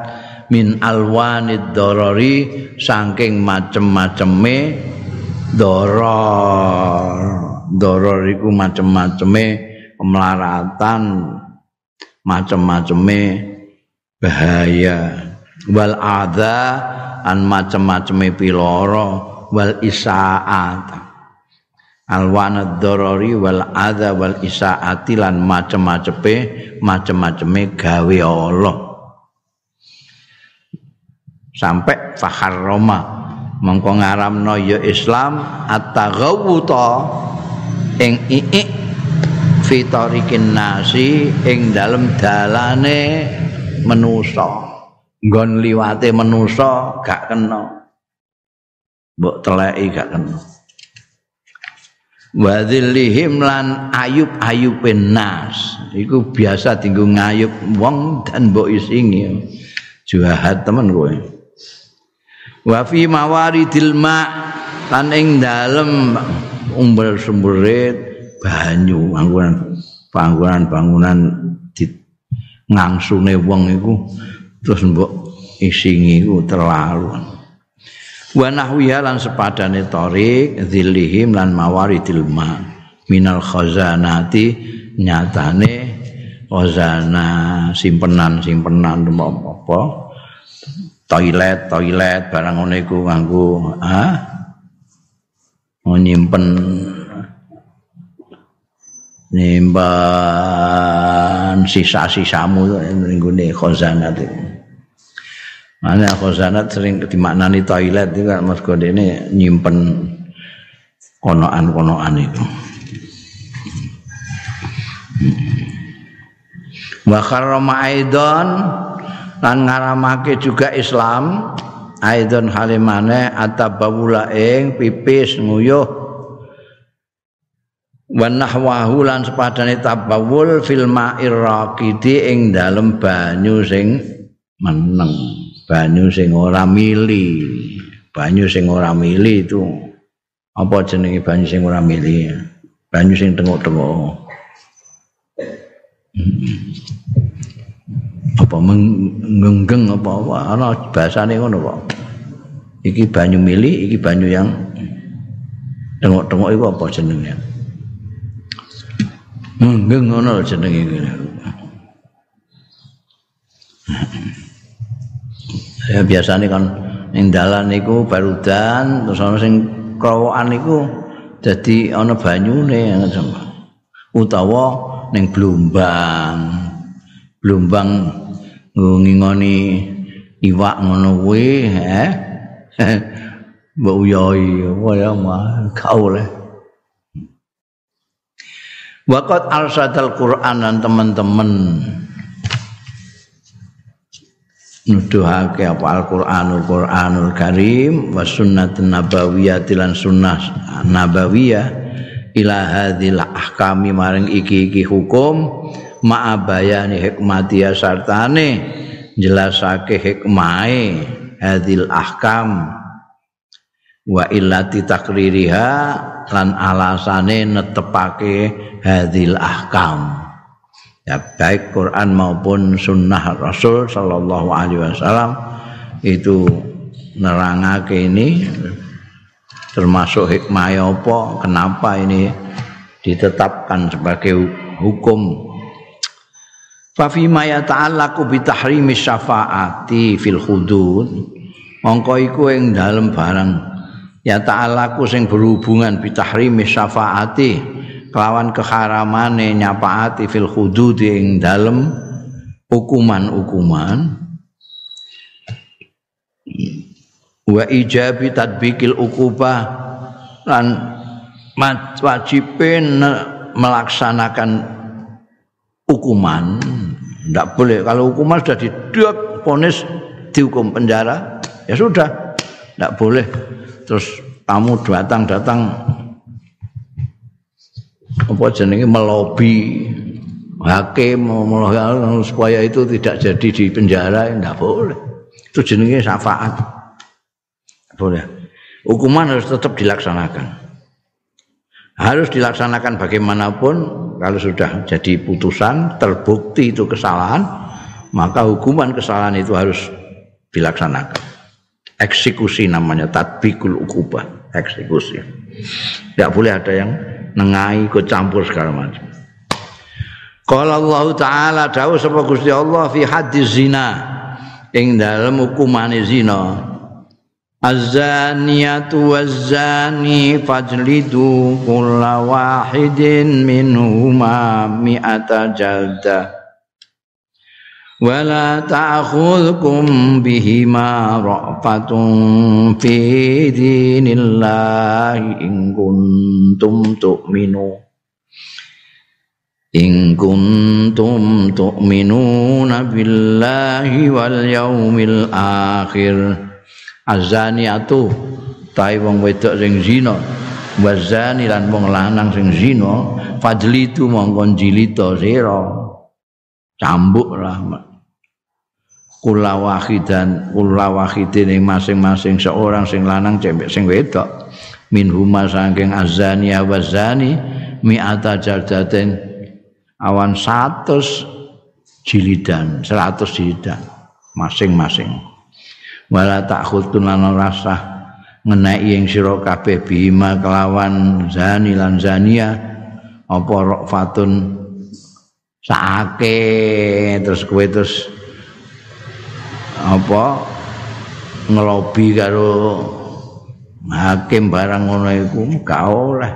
min alwanid dorori saking macem-maceme doror. Doror iku macem-maceme pemelaratan macem-maceme bahaya. Wal adza an macem-maceme piloro wal isaat. Alwanad dorori wal adza wal isaati lan macem-maceme macem-maceme gawe Allah. Sampai fahar Roma mengko ngaramno ya Islam at-taghawuta ing iik fitorikin nasi ing dalem dalane menusa. Nggon liwate menusa gak kena mbok teleki gak kena. Wadhillihim lan ayub ayubin nas. Iku biasa tinggu ngayub wong dan mbok isingi. Jahat temen kowe. Wa fi mawaridil ma lan ing dalem umbel sumberit banyu panggonan panggonan bangunan di ngangsune wong iku terus mbok isingi iku terlalu wa nahwiya lan sepadane tarik zillihim lan mawaridil ma minal khazanati nyatane khazana simpenan simpenan apa toilet toilet barang ngono iku nganggo ah nyimpen. Nyimpen sisa-sisamu ning gone khazanat itu. Mana khazanat sering dimaknani toilet kan Mas ini nyimpen konoan-konoan itu. Wa kharrama aidan lan ngaramake juga Islam aidon halimane atabawula ing pipis nguyuh wa nahwahu lan sepadane tabawul fil ma'ir raqidi ing dalem banyu sing meneng banyu sing ora mili. Banyu sing ora mili itu. Apa jenenge banyu sing ora mili? Banyu sing tengok-tengok. Apa mengenggeng apa apa? Ana bahasane ngono kok iki banyu mili iki banyu yang tengok-tengok iku apa jenenge? Mengenggeng ngono jenenge iki ya biasanya kan ning dalan niku barudan terus ana sing krowokan niku dadi ana banyune utawa ning blumbang. Blumbang ngingoni iwak ngono kuwi eh mbok uyoi apa ya mah kaule Waqat arsadal Quran dan teman-teman nuduhake apa? Al-Qur'anul Qur'anul Karim wa sunnatun nabawiyah lan sunnah nabawiyah ila hadhil ahkami maring iki-iki hukum. Ma'abayani hikmati sartane jelasake hikmahe hadil ahkam. Wa illati takririha lan alasane netepake hadil ahkam ya baik Quran maupun sunnah Rasul sallallahu alaihi wasallam itu nerangake ini termasuk hikmah apa kenapa ini ditetapkan sebagai hukum. Fa fi ma yata'allaqu bi tahrimi syafaati fil hudud. Mongko iku ing dalem barang ya ta'allaqu sing berhubungan bi tahrimi syafaati kelawan keharamane nyafaati fil hudud ing dalem hukuman-hukuman. Wa ijabi tadbikil ukubah lan wajibin melaksanakan hukuman. Tidak boleh kalau hukuman sudah didak ponis dihukum penjara ya sudah tidak boleh. Terus kamu datang datang apa jenenge? Melobi. Hakim supaya itu tidak jadi di penjara tidak boleh. Itu jenenge syafaat. Boleh. Hukuman harus tetap dilaksanakan. Harus dilaksanakan bagaimanapun kalau sudah jadi putusan terbukti itu kesalahan maka hukuman kesalahan itu harus dilaksanakan. Eksekusi namanya tatbikul ukubah eksekusi. Tidak boleh ada yang nengai ikut campur segala macam. Kalau Allah Ta'ala dawuh sapa Gusti Allah fi hadis zina ing dalam hukuman zina. Az-zaniyatu waz-zani fajlidu kulla wahidin minhuma mi'ata jalda wala ta'khudhukum bihima ra'fatun fi dinillahi in kuntum tu'minu in kuntum tu'minuna billahi wal yawmil akhir azaniatu ta'i wong wedok sing zina. Wazani lan wong lanang sing zina. Fajlitu mongko jilita sira. Cambuk rahmat kula wahidan kula wahidin masing-masing seorang sing lanang cembek sing wedok. Min huma saking azani wazani mi'ata jaldaten awan 100 jilidan 100 jilidan masing-masing. Wala takhutun lan rasa ngenai ing sira kabeh bima kelawan zani lan zania apa rokfatun saake terus kowe terus apa ngelobi karo hakim barang ngono iku gak oleh.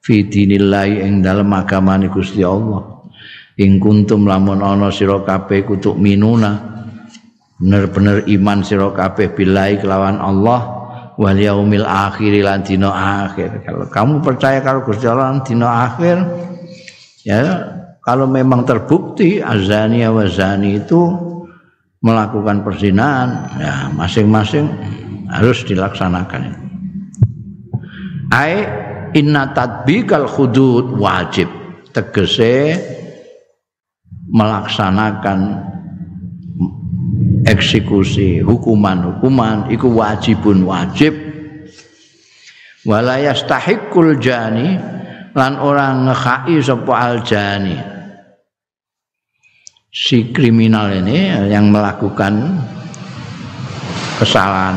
Fi dinillahi ing dalem agamane Gusti Allah. Ing kuntum lamun ana sira kabeh kutuk minuna. Bener-bener iman sira kabeh billahi kelawan Allah wal yaumil akhir lan dina akhir. Kalau kamu percaya kalau Gusti Allah dina akhir ya kalau memang terbukti azani wa zani itu melakukan perzinahan ya masing-masing harus dilaksanakan. Ai inna tadbikal hudud wajib. Tegese melaksanakan eksekusi hukuman-hukuman iku wajibun wajib. Wala yastahiqul jani lan orang ngekai sapa al jani si kriminal ini yang melakukan kesalahan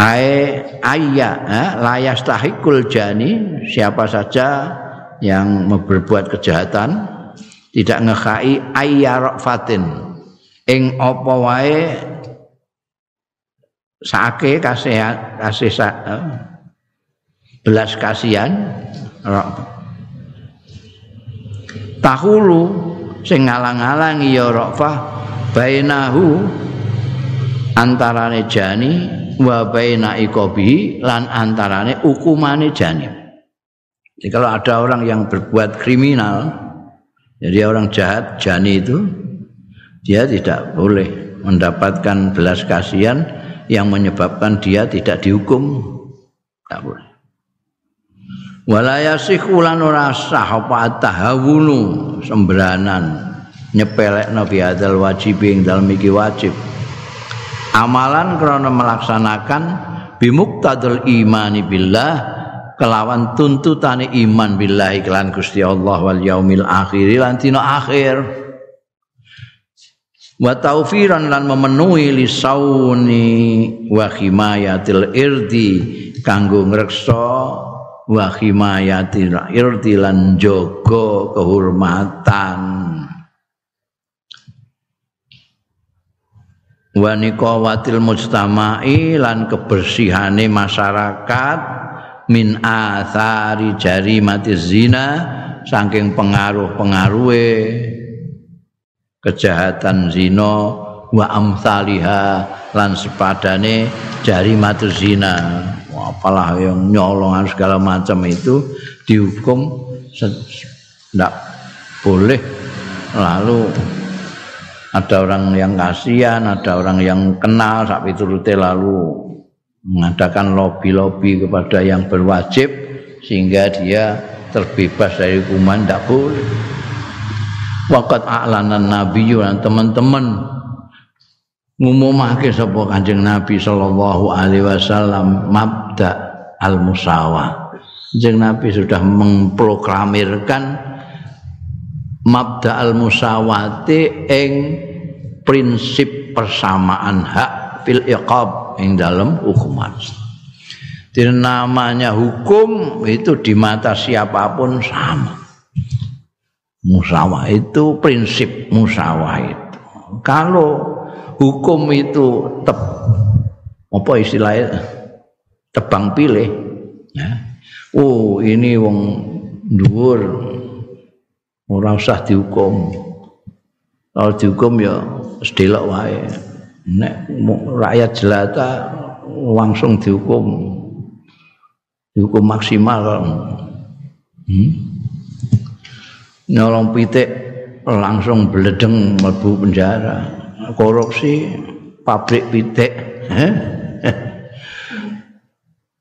Ai ayya layas tahikul jani. Siapa saja yang berbuat kejahatan tidak ngekai ayyarok fatin ing apa wae sake kasih kasih belas kasihan tahulu sing ngalang-alangi ya rafah bainahu antarane jani wa baina ikobi lan antarane hukumane jani jadi kalau ada orang yang berbuat kriminal Jadi orang jahat jani itu dia tidak boleh mendapatkan belas kasihan yang menyebabkan dia tidak dihukum. Tidak boleh. Walayasih ulan ora sah apa tahawunu semberanan nyepelek nabi adal wajib yang dalam iki wajib. Amalan karena melaksanakan bimuktadul imani billah kelawan tuntutane iman billahi kelan Gusti Allah wal yaumil akhir lan dina akhir wa taufiran lan memenuhi lisauni wa himayatil irdi kanggo ngreksa wa himayatil irdi lan jaga kehormatan. Wa niqawatil mujtama'i lan kebersihane masyarakat min athari jari mati zina saking pengaruh pengaruhe kejahatan zina wa amsaliha lan sepadane jari matu zina apalah yang nyolongan segala macam itu dihukum tidak boleh lalu ada orang yang kasihan, ada orang yang kenal sapi turute lalu mengadakan lobby-lobby kepada yang berwajib sehingga dia terbebas dari hukuman tidak boleh. Wakat a'lanan nabi dan teman-teman ngumumake sapa Kanjeng Nabi sallallahu alaihi wasallam mabda al musawah. Kanjeng Nabi sudah memproklamirkan mabda al musawati ing prinsip persamaan hak fil iqab ing dalam hukuman. Jadi namanya hukum itu di mata siapapun sama. Musawah itu prinsip musawah itu. Kalau hukum itu tep, apa istilahnya tebang pilih, ya. oh ini wong dhuwur ora usah dihukum. Kalau dihukum ya sedelok wae. Nek rakyat jelata langsung dihukum dihukum maksimal hmm? nyolong pitik langsung beledeng mlebu penjara korupsi pabrik pitik.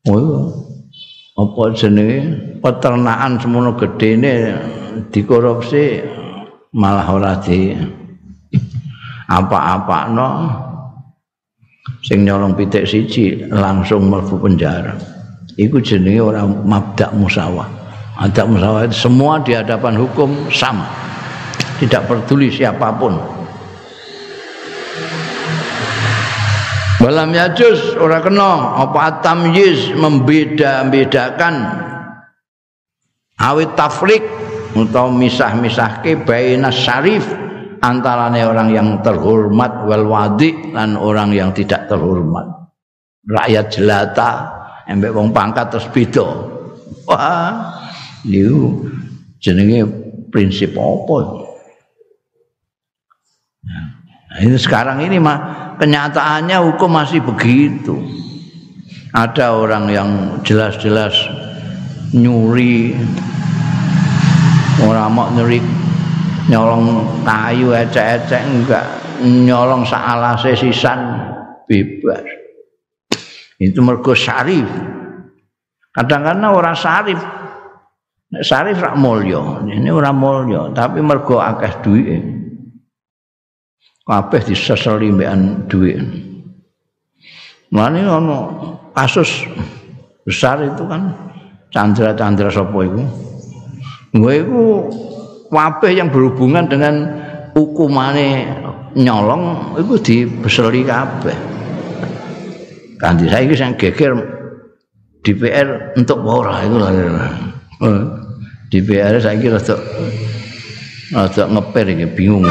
Oh apa jenenge? Peternakan semono gedene dikorupsi malah ora di apa-apa no sing nyolong pitik siji langsung mlebu penjara. Iku jenenge orang mabda musawah. Ada musawah semua di hadapan hukum sama. Tidak peduli siapapun. Balam yajus ora kena apa tamyiz membeda-bedakan awit tafrik atau misah-misahke baina syarif antarane orang yang terhormat wal wadi dan orang yang tidak terhormat. Rakyat jelata embek wong pangkat terus beda. Wah, niku jenenge prinsip apa? Nah, ini sekarang ini mah kenyataannya hukum masih begitu. Ada orang yang jelas-jelas nyuri orang mau nyuri nyolong kayu ecek-ecek enggak nyolong saalase sisan bebas. Itu mergo syarif. Kadang-kadang orang syarif syarif rak mulya. Ini orang mulya tapi mergo akeh duit kabeh diseseli mbekan duit Mane ono kasus besar itu kan candra-candra sapa iku. Gue iku kabeh yang berhubungan dengan hukumane nyolong itu dibeseli kabeh. Kanthi saiki sing geger DPR untuk ora iku lho. DPR saiki rada rada ngeper iki bingung.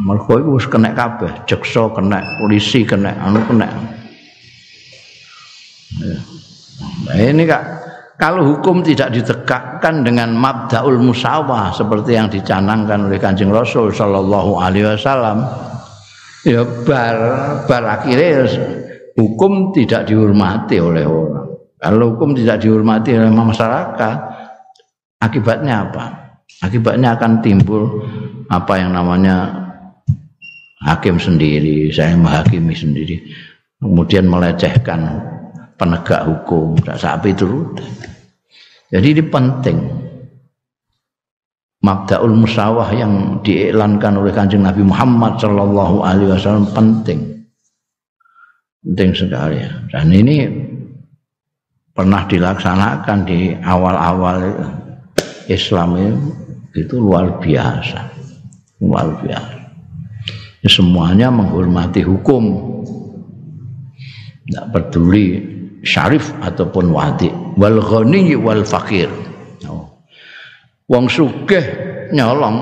Mergo iku wis kena kabeh, jaksa kena, polisi kena, anu kena. Nah, ini kak kalau hukum tidak ditegakkan dengan mabdaul musawah seperti yang dicanangkan oleh Kanjeng Rasul sallallahu alaihi wasallam ya bar bar akhirnya hukum tidak dihormati oleh orang. Kalau hukum tidak dihormati oleh masyarakat, akibatnya apa? Akibatnya akan timbul apa yang namanya hakim sendiri, saya menghakimi sendiri, kemudian melecehkan penegak hukum, sapi itu. Jadi ini penting. Mabdaul musawah yang diiklankan oleh kanjeng Nabi Muhammad Shallallahu Alaihi Wasallam penting. Penting sekali. Dan ini pernah dilaksanakan di awal-awal Islam itu, luar biasa. Luar biasa semuanya menghormati hukum. Tidak peduli syarif ataupun wadi. Wal ghani wal fakir wong sugih nyolong.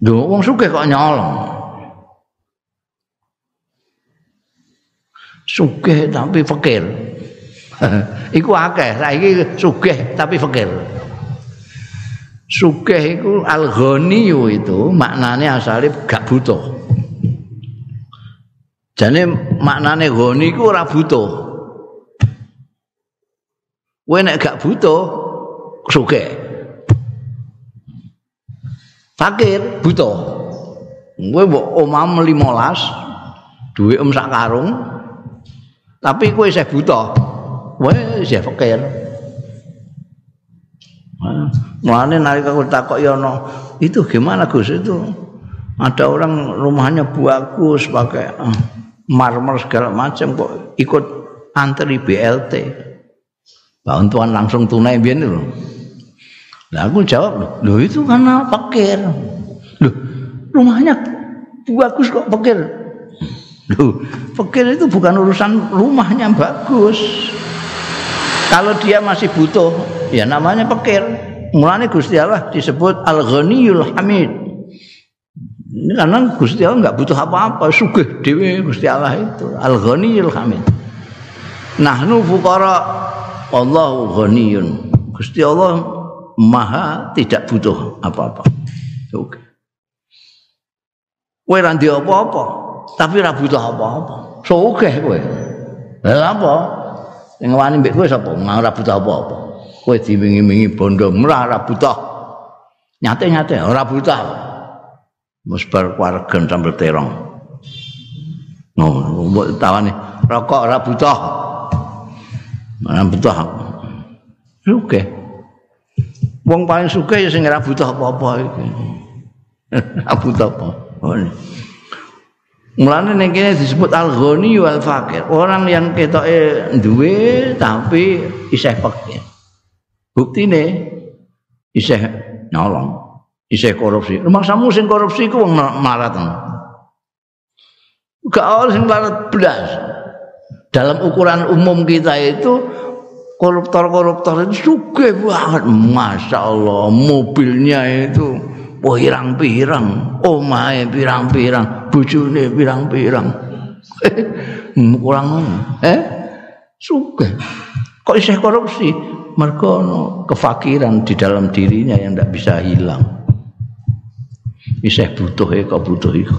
Duh, wong sugih kok nyolong? Sugih tapi fakir. iku akeh, saiki sugih tapi fakir. Sugih iku al-ghani itu maknane asale gak butuh. Jane maknane goni iku ora butuh. Kowe nek gak butuh sugih. Fakir butuh. Kowe mbok omam 15 duwe om sak karung. Tapi kowe isih butuh. Kowe isih fakir. Mulane nalika aku takok ya ono, itu gimana Gus itu? Ada orang rumahnya bagus pakai uh, marmer segala macam kok ikut antri BLT. Bantuan langsung tunai biar loh. Nah, aku jawab, loh itu karena fakir. Loh, rumahnya bagus kok fakir. Loh, fakir itu bukan urusan rumahnya bagus. Kalau dia masih butuh, ya namanya fakir. Mulanya Gusti Allah disebut Al-Ghaniyul Hamid. Ini karena Gusti Allah nggak butuh apa-apa, sugih dewe Gusti Allah itu Al-Ghaniyul Hamid. Nahnu fuqara Allahu ghaniyun. Gusti Allah maha tidak butuh apa-apa. Oke. Kowe ra apa-apa, tapi ra butuh apa-apa. Sugih kowe. Lah apa? Sing wani mbek kowe sapa? Ora butuh apa-apa. Kowe diwingi-wingi bondo murah ora butuh. Nyate-nyate ora butuh. Musbar wargen sambel terong. No, mbok tawani rokok ora butuh. Mana butuh. Suke. Wong paling suke ya sing ora butuh apa-apa iki. Ora butuh apa. Mulane ning kene disebut al-ghani wal fakir. Orang yang ketoke duwe tapi isih fakir. Buktine isih nyolong. Isih korupsi. Rumah samu sing korupsi ku wong marat. Gak awal sing marat belas. Dalam ukuran umum kita itu koruptor-koruptor itu suka banget. Masya Allah mobilnya itu pirang-pirang. Omae pirang-pirang. Bujune pirang-pirang. Kurang eh? Suka. Kok isih korupsi? Mereka kefakiran di dalam dirinya yang tidak bisa hilang. Isih butuh ya kok butuh itu.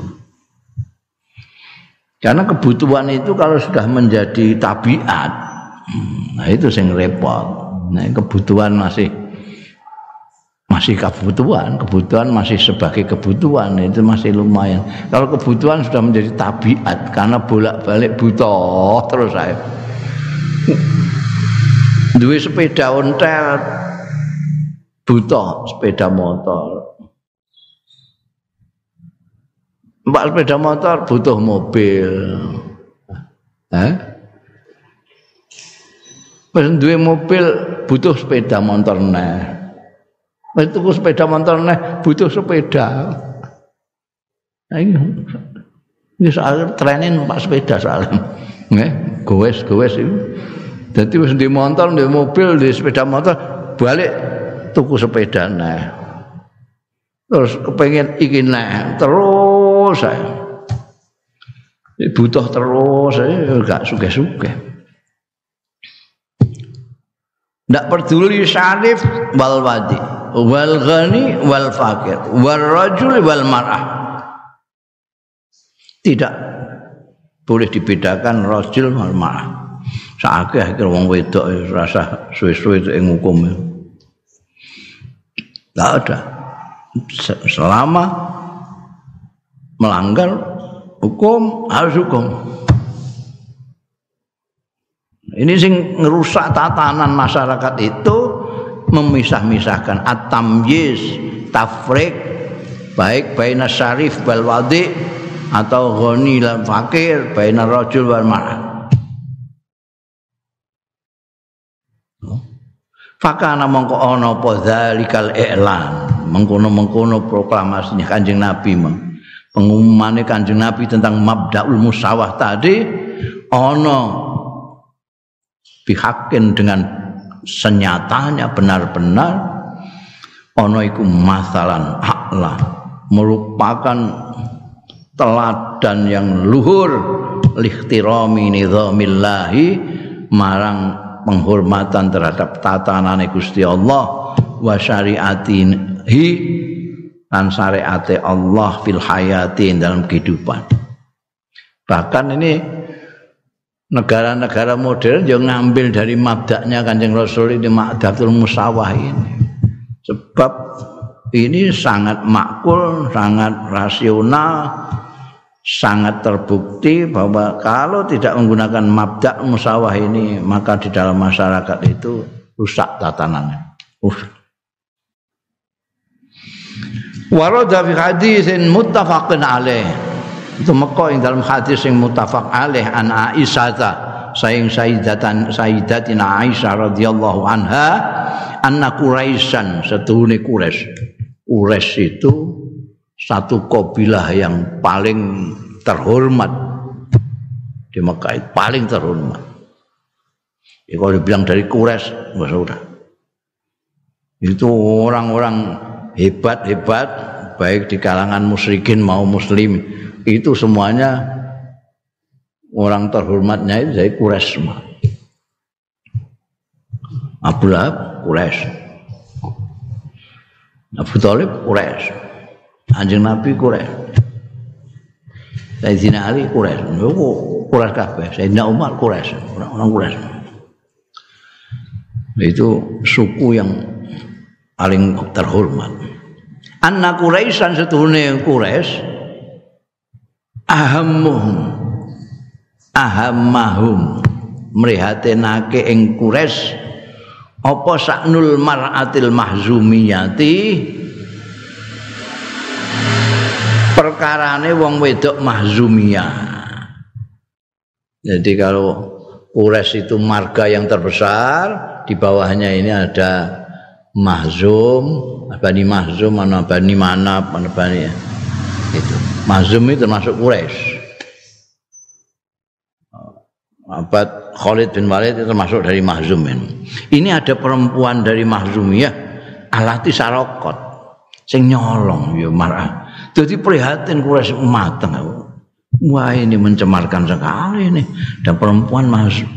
Karena kebutuhan itu kalau sudah menjadi tabiat, nah itu yang repot. Nah kebutuhan masih masih kebutuhan, kebutuhan masih sebagai kebutuhan itu masih lumayan. Kalau kebutuhan sudah menjadi tabiat karena bolak-balik butuh terus saya. Duwe sepeda ontel butuh sepeda motor. Mbak sepeda motor butuh mobil. Hah? Wis duwe mobil butuh sepeda motor neh. Wis tuku sepeda motor neh butuh sepeda. Ayo. Ini soal trenin Pak sepeda soal. Nggih, gowes gowes itu. Dadi wis di motor, di mobil, di sepeda motor balik tuku sepeda neh. Terus kepengen iki neh, terus saya. Butuh terus saya enggak suka-suka. Tidak peduli syarif wal wadi, wal ghani wal fakir, wal rajul wal mar'ah. Tidak boleh dibedakan rajul wal mar'ah. Sakit akhir wong wedok rasa suwe-suwe itu yang hukum. Tidak ada. selama melanggar hukum harus hukum. Ini sing ngerusak tatanan masyarakat itu memisah-misahkan at-tamyiz, tafrik baik baina syarif wal wadi atau ghani lan fakir baina rajul wal mar'ah. Fakana mongko ana apa zalikal i'lan mengkono-mengkono proklamasinya Kanjeng Nabi pengumumannya Kanjeng Nabi tentang mabdaul musawah tadi ono pihakin dengan senyatanya benar-benar ono iku masalan aklah merupakan teladan yang luhur lihtirami nizamillahi marang penghormatan terhadap tatanan Gusti Allah wa syariatin lan syariate Allah fil hayati dalam kehidupan Bahkan ini negara-negara modern yang ngambil dari mabdaknya Kanjeng Rasul ini Ma'datul Musawah ini. Sebab ini sangat makul, sangat rasional, sangat terbukti bahwa kalau tidak menggunakan mabda musawah ini maka di dalam masyarakat itu rusak tatanannya. Rusak. Warada fi hadisin muttafaqin alaih. Itu meko ing dalam hadis yang muttafaq alaih an Aisyah saing sayyidatan sayyidatina Aisyah radhiyallahu anha anna Quraisyan setuhune Quraisy. Quraisy itu satu kabilah yang paling terhormat di Mekah paling terhormat. Ya, kalau dibilang dari Quraisy, nggak sudah. Itu orang-orang hebat-hebat, baik di kalangan musyrikin mau muslim, itu semuanya orang terhormatnya itu dari Quraisy semua. Abu Lahab Quraisy. Abu Talib Quraisy. Anjing Nabi Quraisy. Sayyidina Ali Quraisy. Quraisy kabeh. Sayyidina Umar Quraisy, orang-orang Quraisy. Itu suku yang paling terhormat. Anak Quraisyan setuhune Quraisy ahammuhum ahammahum mrihatenake ing Quraisy apa saknul mar'atil mahzumiyati perkarane wong wedok mahzumiyah. Jadi kalau Ures itu marga yang terbesar, di bawahnya ini ada Mahzum, Bani Mahzum, mana Bani mana, mana Bani ya. Itu. Mahzum itu termasuk Quraisy. Abad Khalid bin Walid itu termasuk dari Mahzum ini. Ini ada perempuan dari Mahzumiyah alati sarokot sing nyolong ya marah jadi prihatin Quraisy mateng. Wah ini mencemarkan sekali ini. Dan perempuan masuk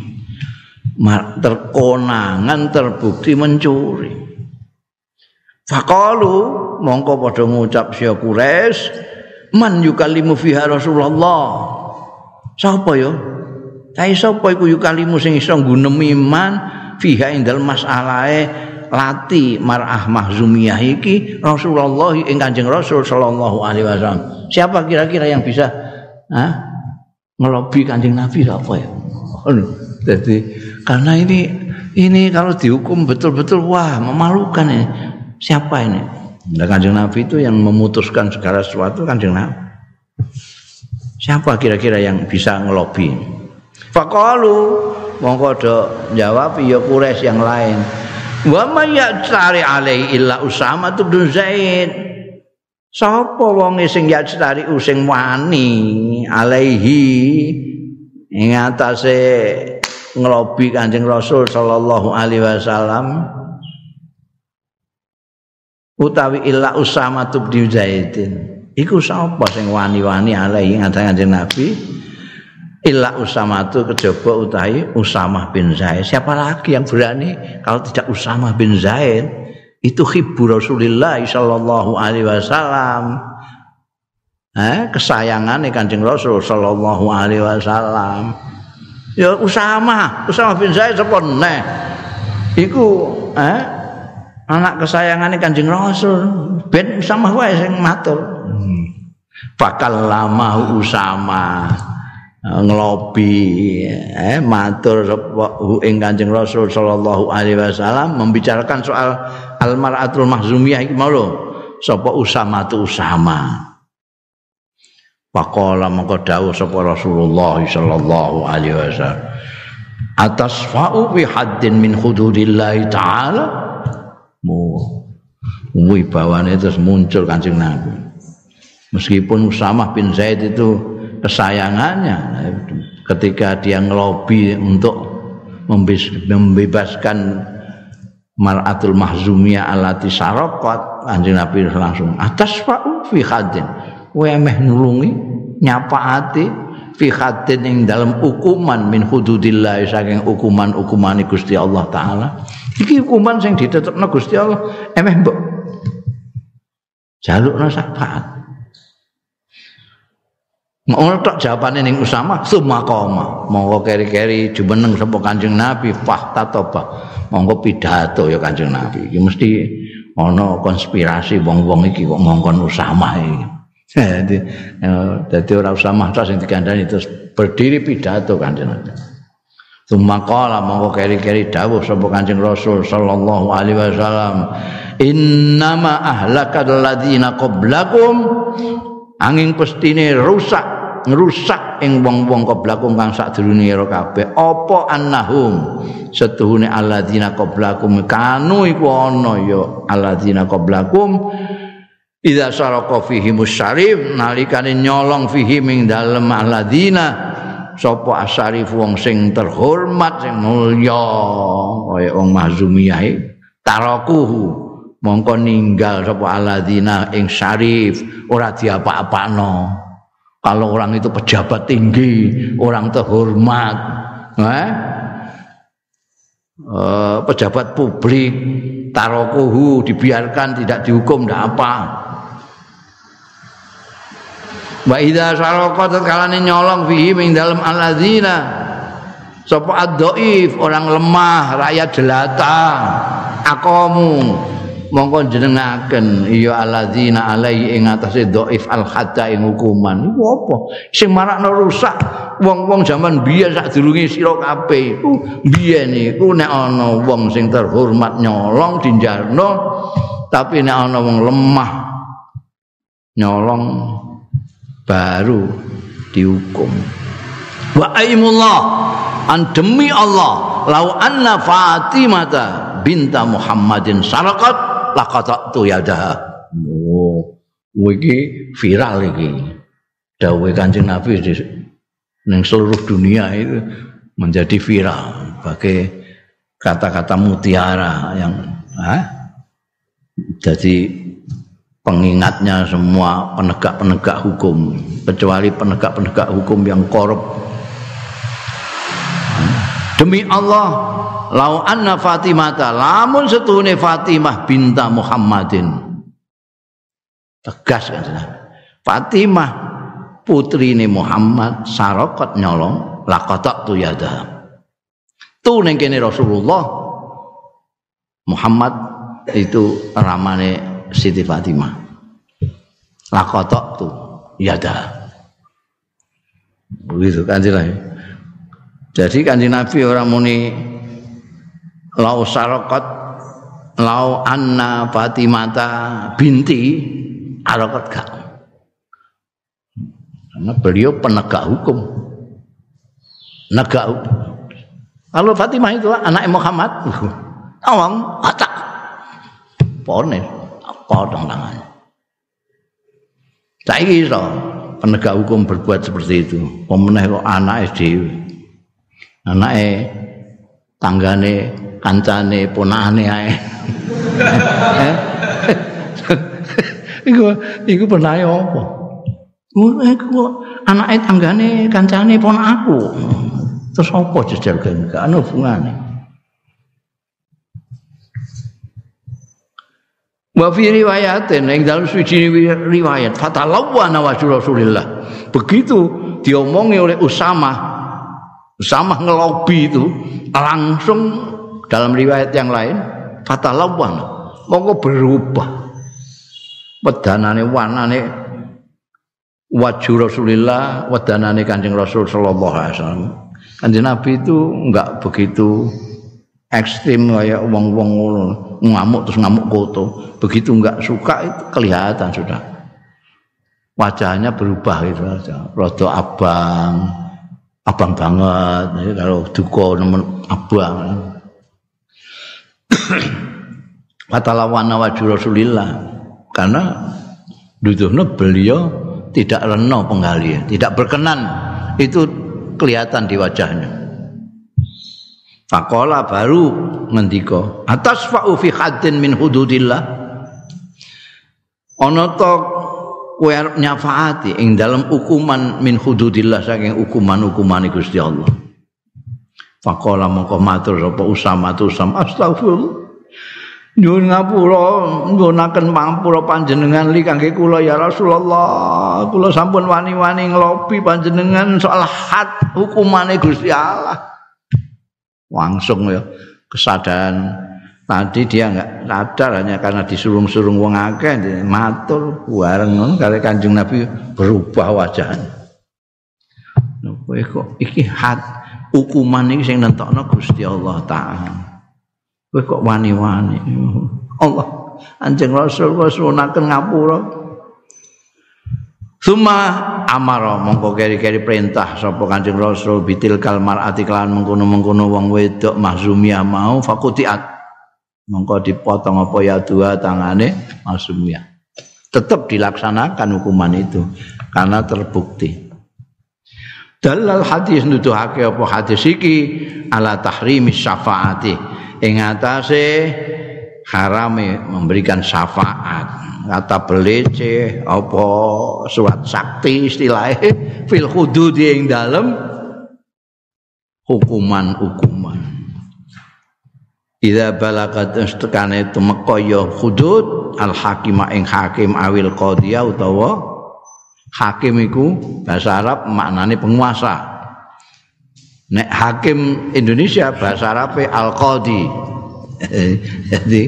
terkonangan terbukti mencuri. Fakalu mongko padha ngucap sia Quraisy man yukalimu fiha Rasulullah. Sapa ya? Kae sapa iku yukalimu sing iso nggunemi man fiha ing dalem masalahe lati mar'ah mahzumiyah iki Rasulullah ing Kanjeng Rasul sallallahu alaihi wasallam. Siapa kira-kira yang bisa ha, ngelobi Kanjeng Nabi apa ya? Jadi karena ini ini kalau dihukum betul-betul wah memalukan ini. Siapa ini? Nah, Kanjeng Nabi itu yang memutuskan segala sesuatu Kanjeng Nabi. Siapa kira-kira yang bisa ngelobi? Fakalu mongko do jawab ya Quraisy yang lain. Wa may ya'tari alaihi illa Usama bin Zaid. Sapa wong sing ya'tari sing wani alaihi ing atase ngelobi Kanjeng Rasul sallallahu alaihi wasallam utawi illa Usama bin Zaid. Iku sapa sing wani-wani alaihi ngatain Kanjeng Nabi? Illa Usama itu kejaba utahi Usama bin Zaid. Siapa lagi yang berani kalau tidak Usama bin Zaid? Itu hibu Rasulullah sallallahu alaihi wasallam. Eh, kesayangan Kanjeng Rasul sallallahu alaihi wasallam. Ya Usama, Usama bin Zaid sapa neh? Iku eh anak kesayangan Kanjeng Rasul. Ben Usama wae sing matur. Hmm. Bakal lama Usama. ngelobi eh matur ing Kanjeng Rasul sallallahu alaihi wasallam membicarakan soal al mar'atul mahzumiyah iki mau lho sapa Usama tu Usama Pakola mengko dawuh sapa Rasulullah sallallahu alaihi wasallam atas fa'u bi haddin min hududillah taala mu wibawane terus muncul Kanjeng Nabi. Meskipun Usama bin Zaid itu kesayangannya ketika dia ngelobi untuk membebaskan Mar'atul Mahzumiyah alati sarokot anjing Nabi langsung atas pak fi khadin meh nulungi nyapa hati fi khadin yang dalam hukuman min hududillah saking hukuman-hukuman Gusti Allah Ta'ala iki hukuman yang ditetapkan Gusti Allah emeh mbok jaluk syafaat Ngono tok jawabane ning Usama sumakoma. Monggo keri-keri jumeneng sapa Kanjeng Nabi fah tatoba. Monggo pidato ya Kanjeng Nabi. Iki mesti ana konspirasi wong-wong iki kok ngongkon Usama iki. Jadi, jadi orang Usama tok sing digandani terus berdiri pidato Kanjeng Nabi. Sumakala monggo keri-keri dawuh sapa Kanjeng Rasul sallallahu alaihi wasallam. Innama ahlakal ladzina qablakum. Angin pestine rusak ngrusak ing wong-wong qablakum kang sadurunge ira kabeh. Apa annahum? Setuhune alladzina qablakum. Kanu iku ana ya alladzina qablakum. Idza saraka fihi musyarif nalikane nyolong fihi ing dalem alladzina sapa asyarif wong sing terhormat sing mulya kaya wong mahzumiyah tarakuhu mongko ninggal sapa alladzina ing syarif ora diapa-apano kalau orang itu pejabat tinggi orang terhormat eh? Uh, pejabat publik tarokuhu dibiarkan tidak dihukum tidak apa wa idza saraka kalane nyolong fihi ing dalam alladzina. Sapa ad orang lemah rakyat jelata akamu mongko jenengaken ya alladzina alai ing atase dhaif al hatta ing hukuman. Iku apa? Sing marakno rusak wong-wong zaman biyen sak durunge sira kabeh. Iku biyen iku nek ana wong sing terhormat nyolong dinjarno tapi nek ana wong lemah nyolong baru dihukum wa aimullah an demi Allah lau anna fatimata binta Muhammadin sarakat laqata tu yadaha. Oh, iki viral iki. Dawuh Kanjeng Nabi di ning seluruh dunia itu menjadi viral sebagai kata-kata mutiara yang ah, jadi pengingatnya semua penegak-penegak hukum kecuali penegak-penegak hukum yang korup. Demi Allah lau anna Fatimata lamun setune Fatimah binta Muhammadin. Tegas kan Fatimah putri ini Muhammad sarokot nyolong lakotok tu yada tu neng kene Rasulullah Muhammad itu ramane Siti Fatimah. Lakotok tu yada begitu kan jadi kanji Nabi orang muni lau sarokat lau anna fatimata binti arokat gak? Karena beliau penegak hukum. Negak hukum. Kalau Fatimah itu anak Muhammad awang acak pone potong tangan saya iso penegak hukum berbuat seperti itu pemenang kok anak SD anaknya tanggane kancane ponane ae. iku iku penae apa? Iku anake tanggane kancane ponakku. Terus apa jejal gak ana hubungane. Wa fi riwayatin. Ing dalam suci riwayat. Fatalawana wajhu Rasulillah. Begitu diomongi oleh Usama. Usama ngelobi itu. Langsung dalam riwayat yang lain fatalawan monggo berubah. Wedanane warnane wajhu Rasulillah wedanane Kanjeng Rasul sallallahu alaihi wasallam. Kanjeng Nabi itu enggak begitu ekstrim kayak wong-wong ngamuk terus ngamuk koto. Begitu enggak suka itu kelihatan sudah. Wajahnya berubah itu aja. Rada abang abang banget. Kalau duko nemen abang. Fatalawana wajhu Rasulillah. Karena duduhnya beliau tidak reno penggalian, tidak berkenan. Itu kelihatan di wajahnya. Fakola baru ngendiko atas fa'u fi haddin min hududillah ono to kowe nyafaati ing dalam hukuman min hududillah saking hukuman-hukuman Gusti Allah. Fakola mongko matur sapa Usama tu Usam astagfirullah. nyuwun ngapura nggunaken pangapura panjenengan li kangge kula ya Rasulullah kula sampun wani-wani ngelobi panjenengan soal had hukumane Gusti Allah langsung ya kesadaran tadi dia enggak sadar hanya karena disurung-surung wong akeh matur bareng kare Kanjeng Nabi berubah wajahnya. Kowe kok iki had hukuman iki sing nentokno Gusti Allah taala. Kowe kok wani-wani. Allah Anjing Rasul kok sunaken ngapura. Suma amara mongko keri-keri perintah sapa Kanjeng Rasul bitil kalmar ati kelan mengkono-mengkono wong wedok mahzumiyah mau fakutiat. Mongko dipotong apa ya dua tangane masumnya tetap dilaksanakan hukuman itu karena terbukti. Dalal hadis nuduhake apa hadis iki? Ala tahrimi syafaati. Ing atase harame memberikan syafaat kata belece apa surat sakti istilahnya fil hudud yang dalam hukuman-hukuman Ida balagat istekane tumeka ya hudud al hakimah ing hakim awil qadhiya utawa hakim iku bahasa Arab maknane penguasa. Nek hakim Indonesia bahasa Arab al qadhi. Jadi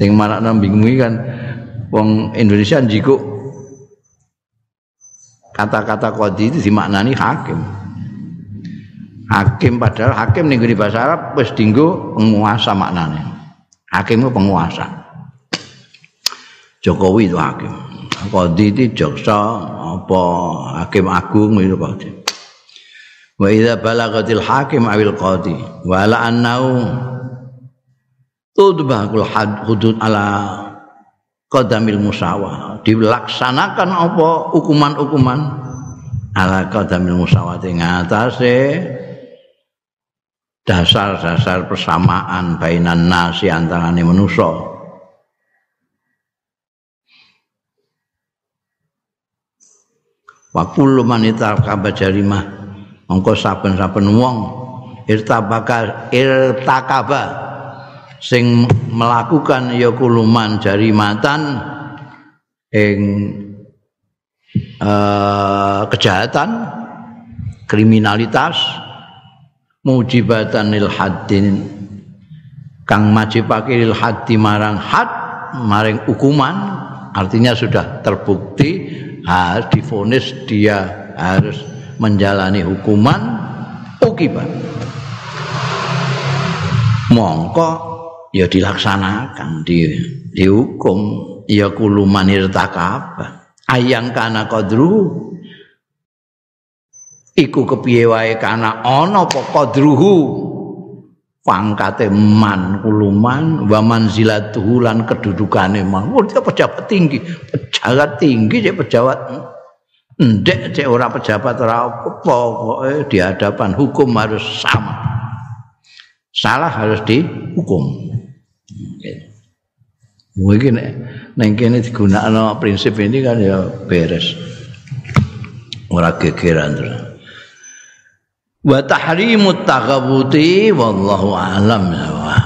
sing marakna bingung kan wong Indonesia njikuk kata-kata qadhi itu dimaknani hakim. hakim padahal hakim ning di bahasa Arab wis dinggo penguasa maknane. Hakim itu penguasa. Jokowi itu hakim. Qadi itu jaksa apa hakim agung itu qadi. Wa idza balagatil hakim awil qadi wa la annau tudbahul hudud ala qadamil musawah. Dilaksanakan apa? Hukuman-hukuman. Ala qadamil musawah. Ing atase dasar-dasar persamaan bainan nasi antarane manusia wa kullu man itarkaba jarimah mongko saben-saben wong irtabaka irtakaba sing melakukan ya kuluman jarimatan ing uh, kejahatan kriminalitas mujibatan lil haddin kang majibake lil haddi marang had maring hukuman artinya sudah terbukti harus difonis dia harus menjalani hukuman. Ukibat mongko ya dilaksanakan di dihukum. Ya kuluman irtakaba ayang kana qadru. Iku kepiye wae kana ana apa qadruhu? Pangkate man kuluman wa manzilatuhu lan kedudukane man. Oh, dia pejabat tinggi. Pejabat tinggi dia pejabat. Ndek cek ora pejabat ora apa pokoke di hadapan hukum harus sama. Salah harus dihukum mungkin nek kene digunakno prinsip ini kan ya beres. Ora gegeran terus. Wa tahrimut taghabuti wallahu alam ya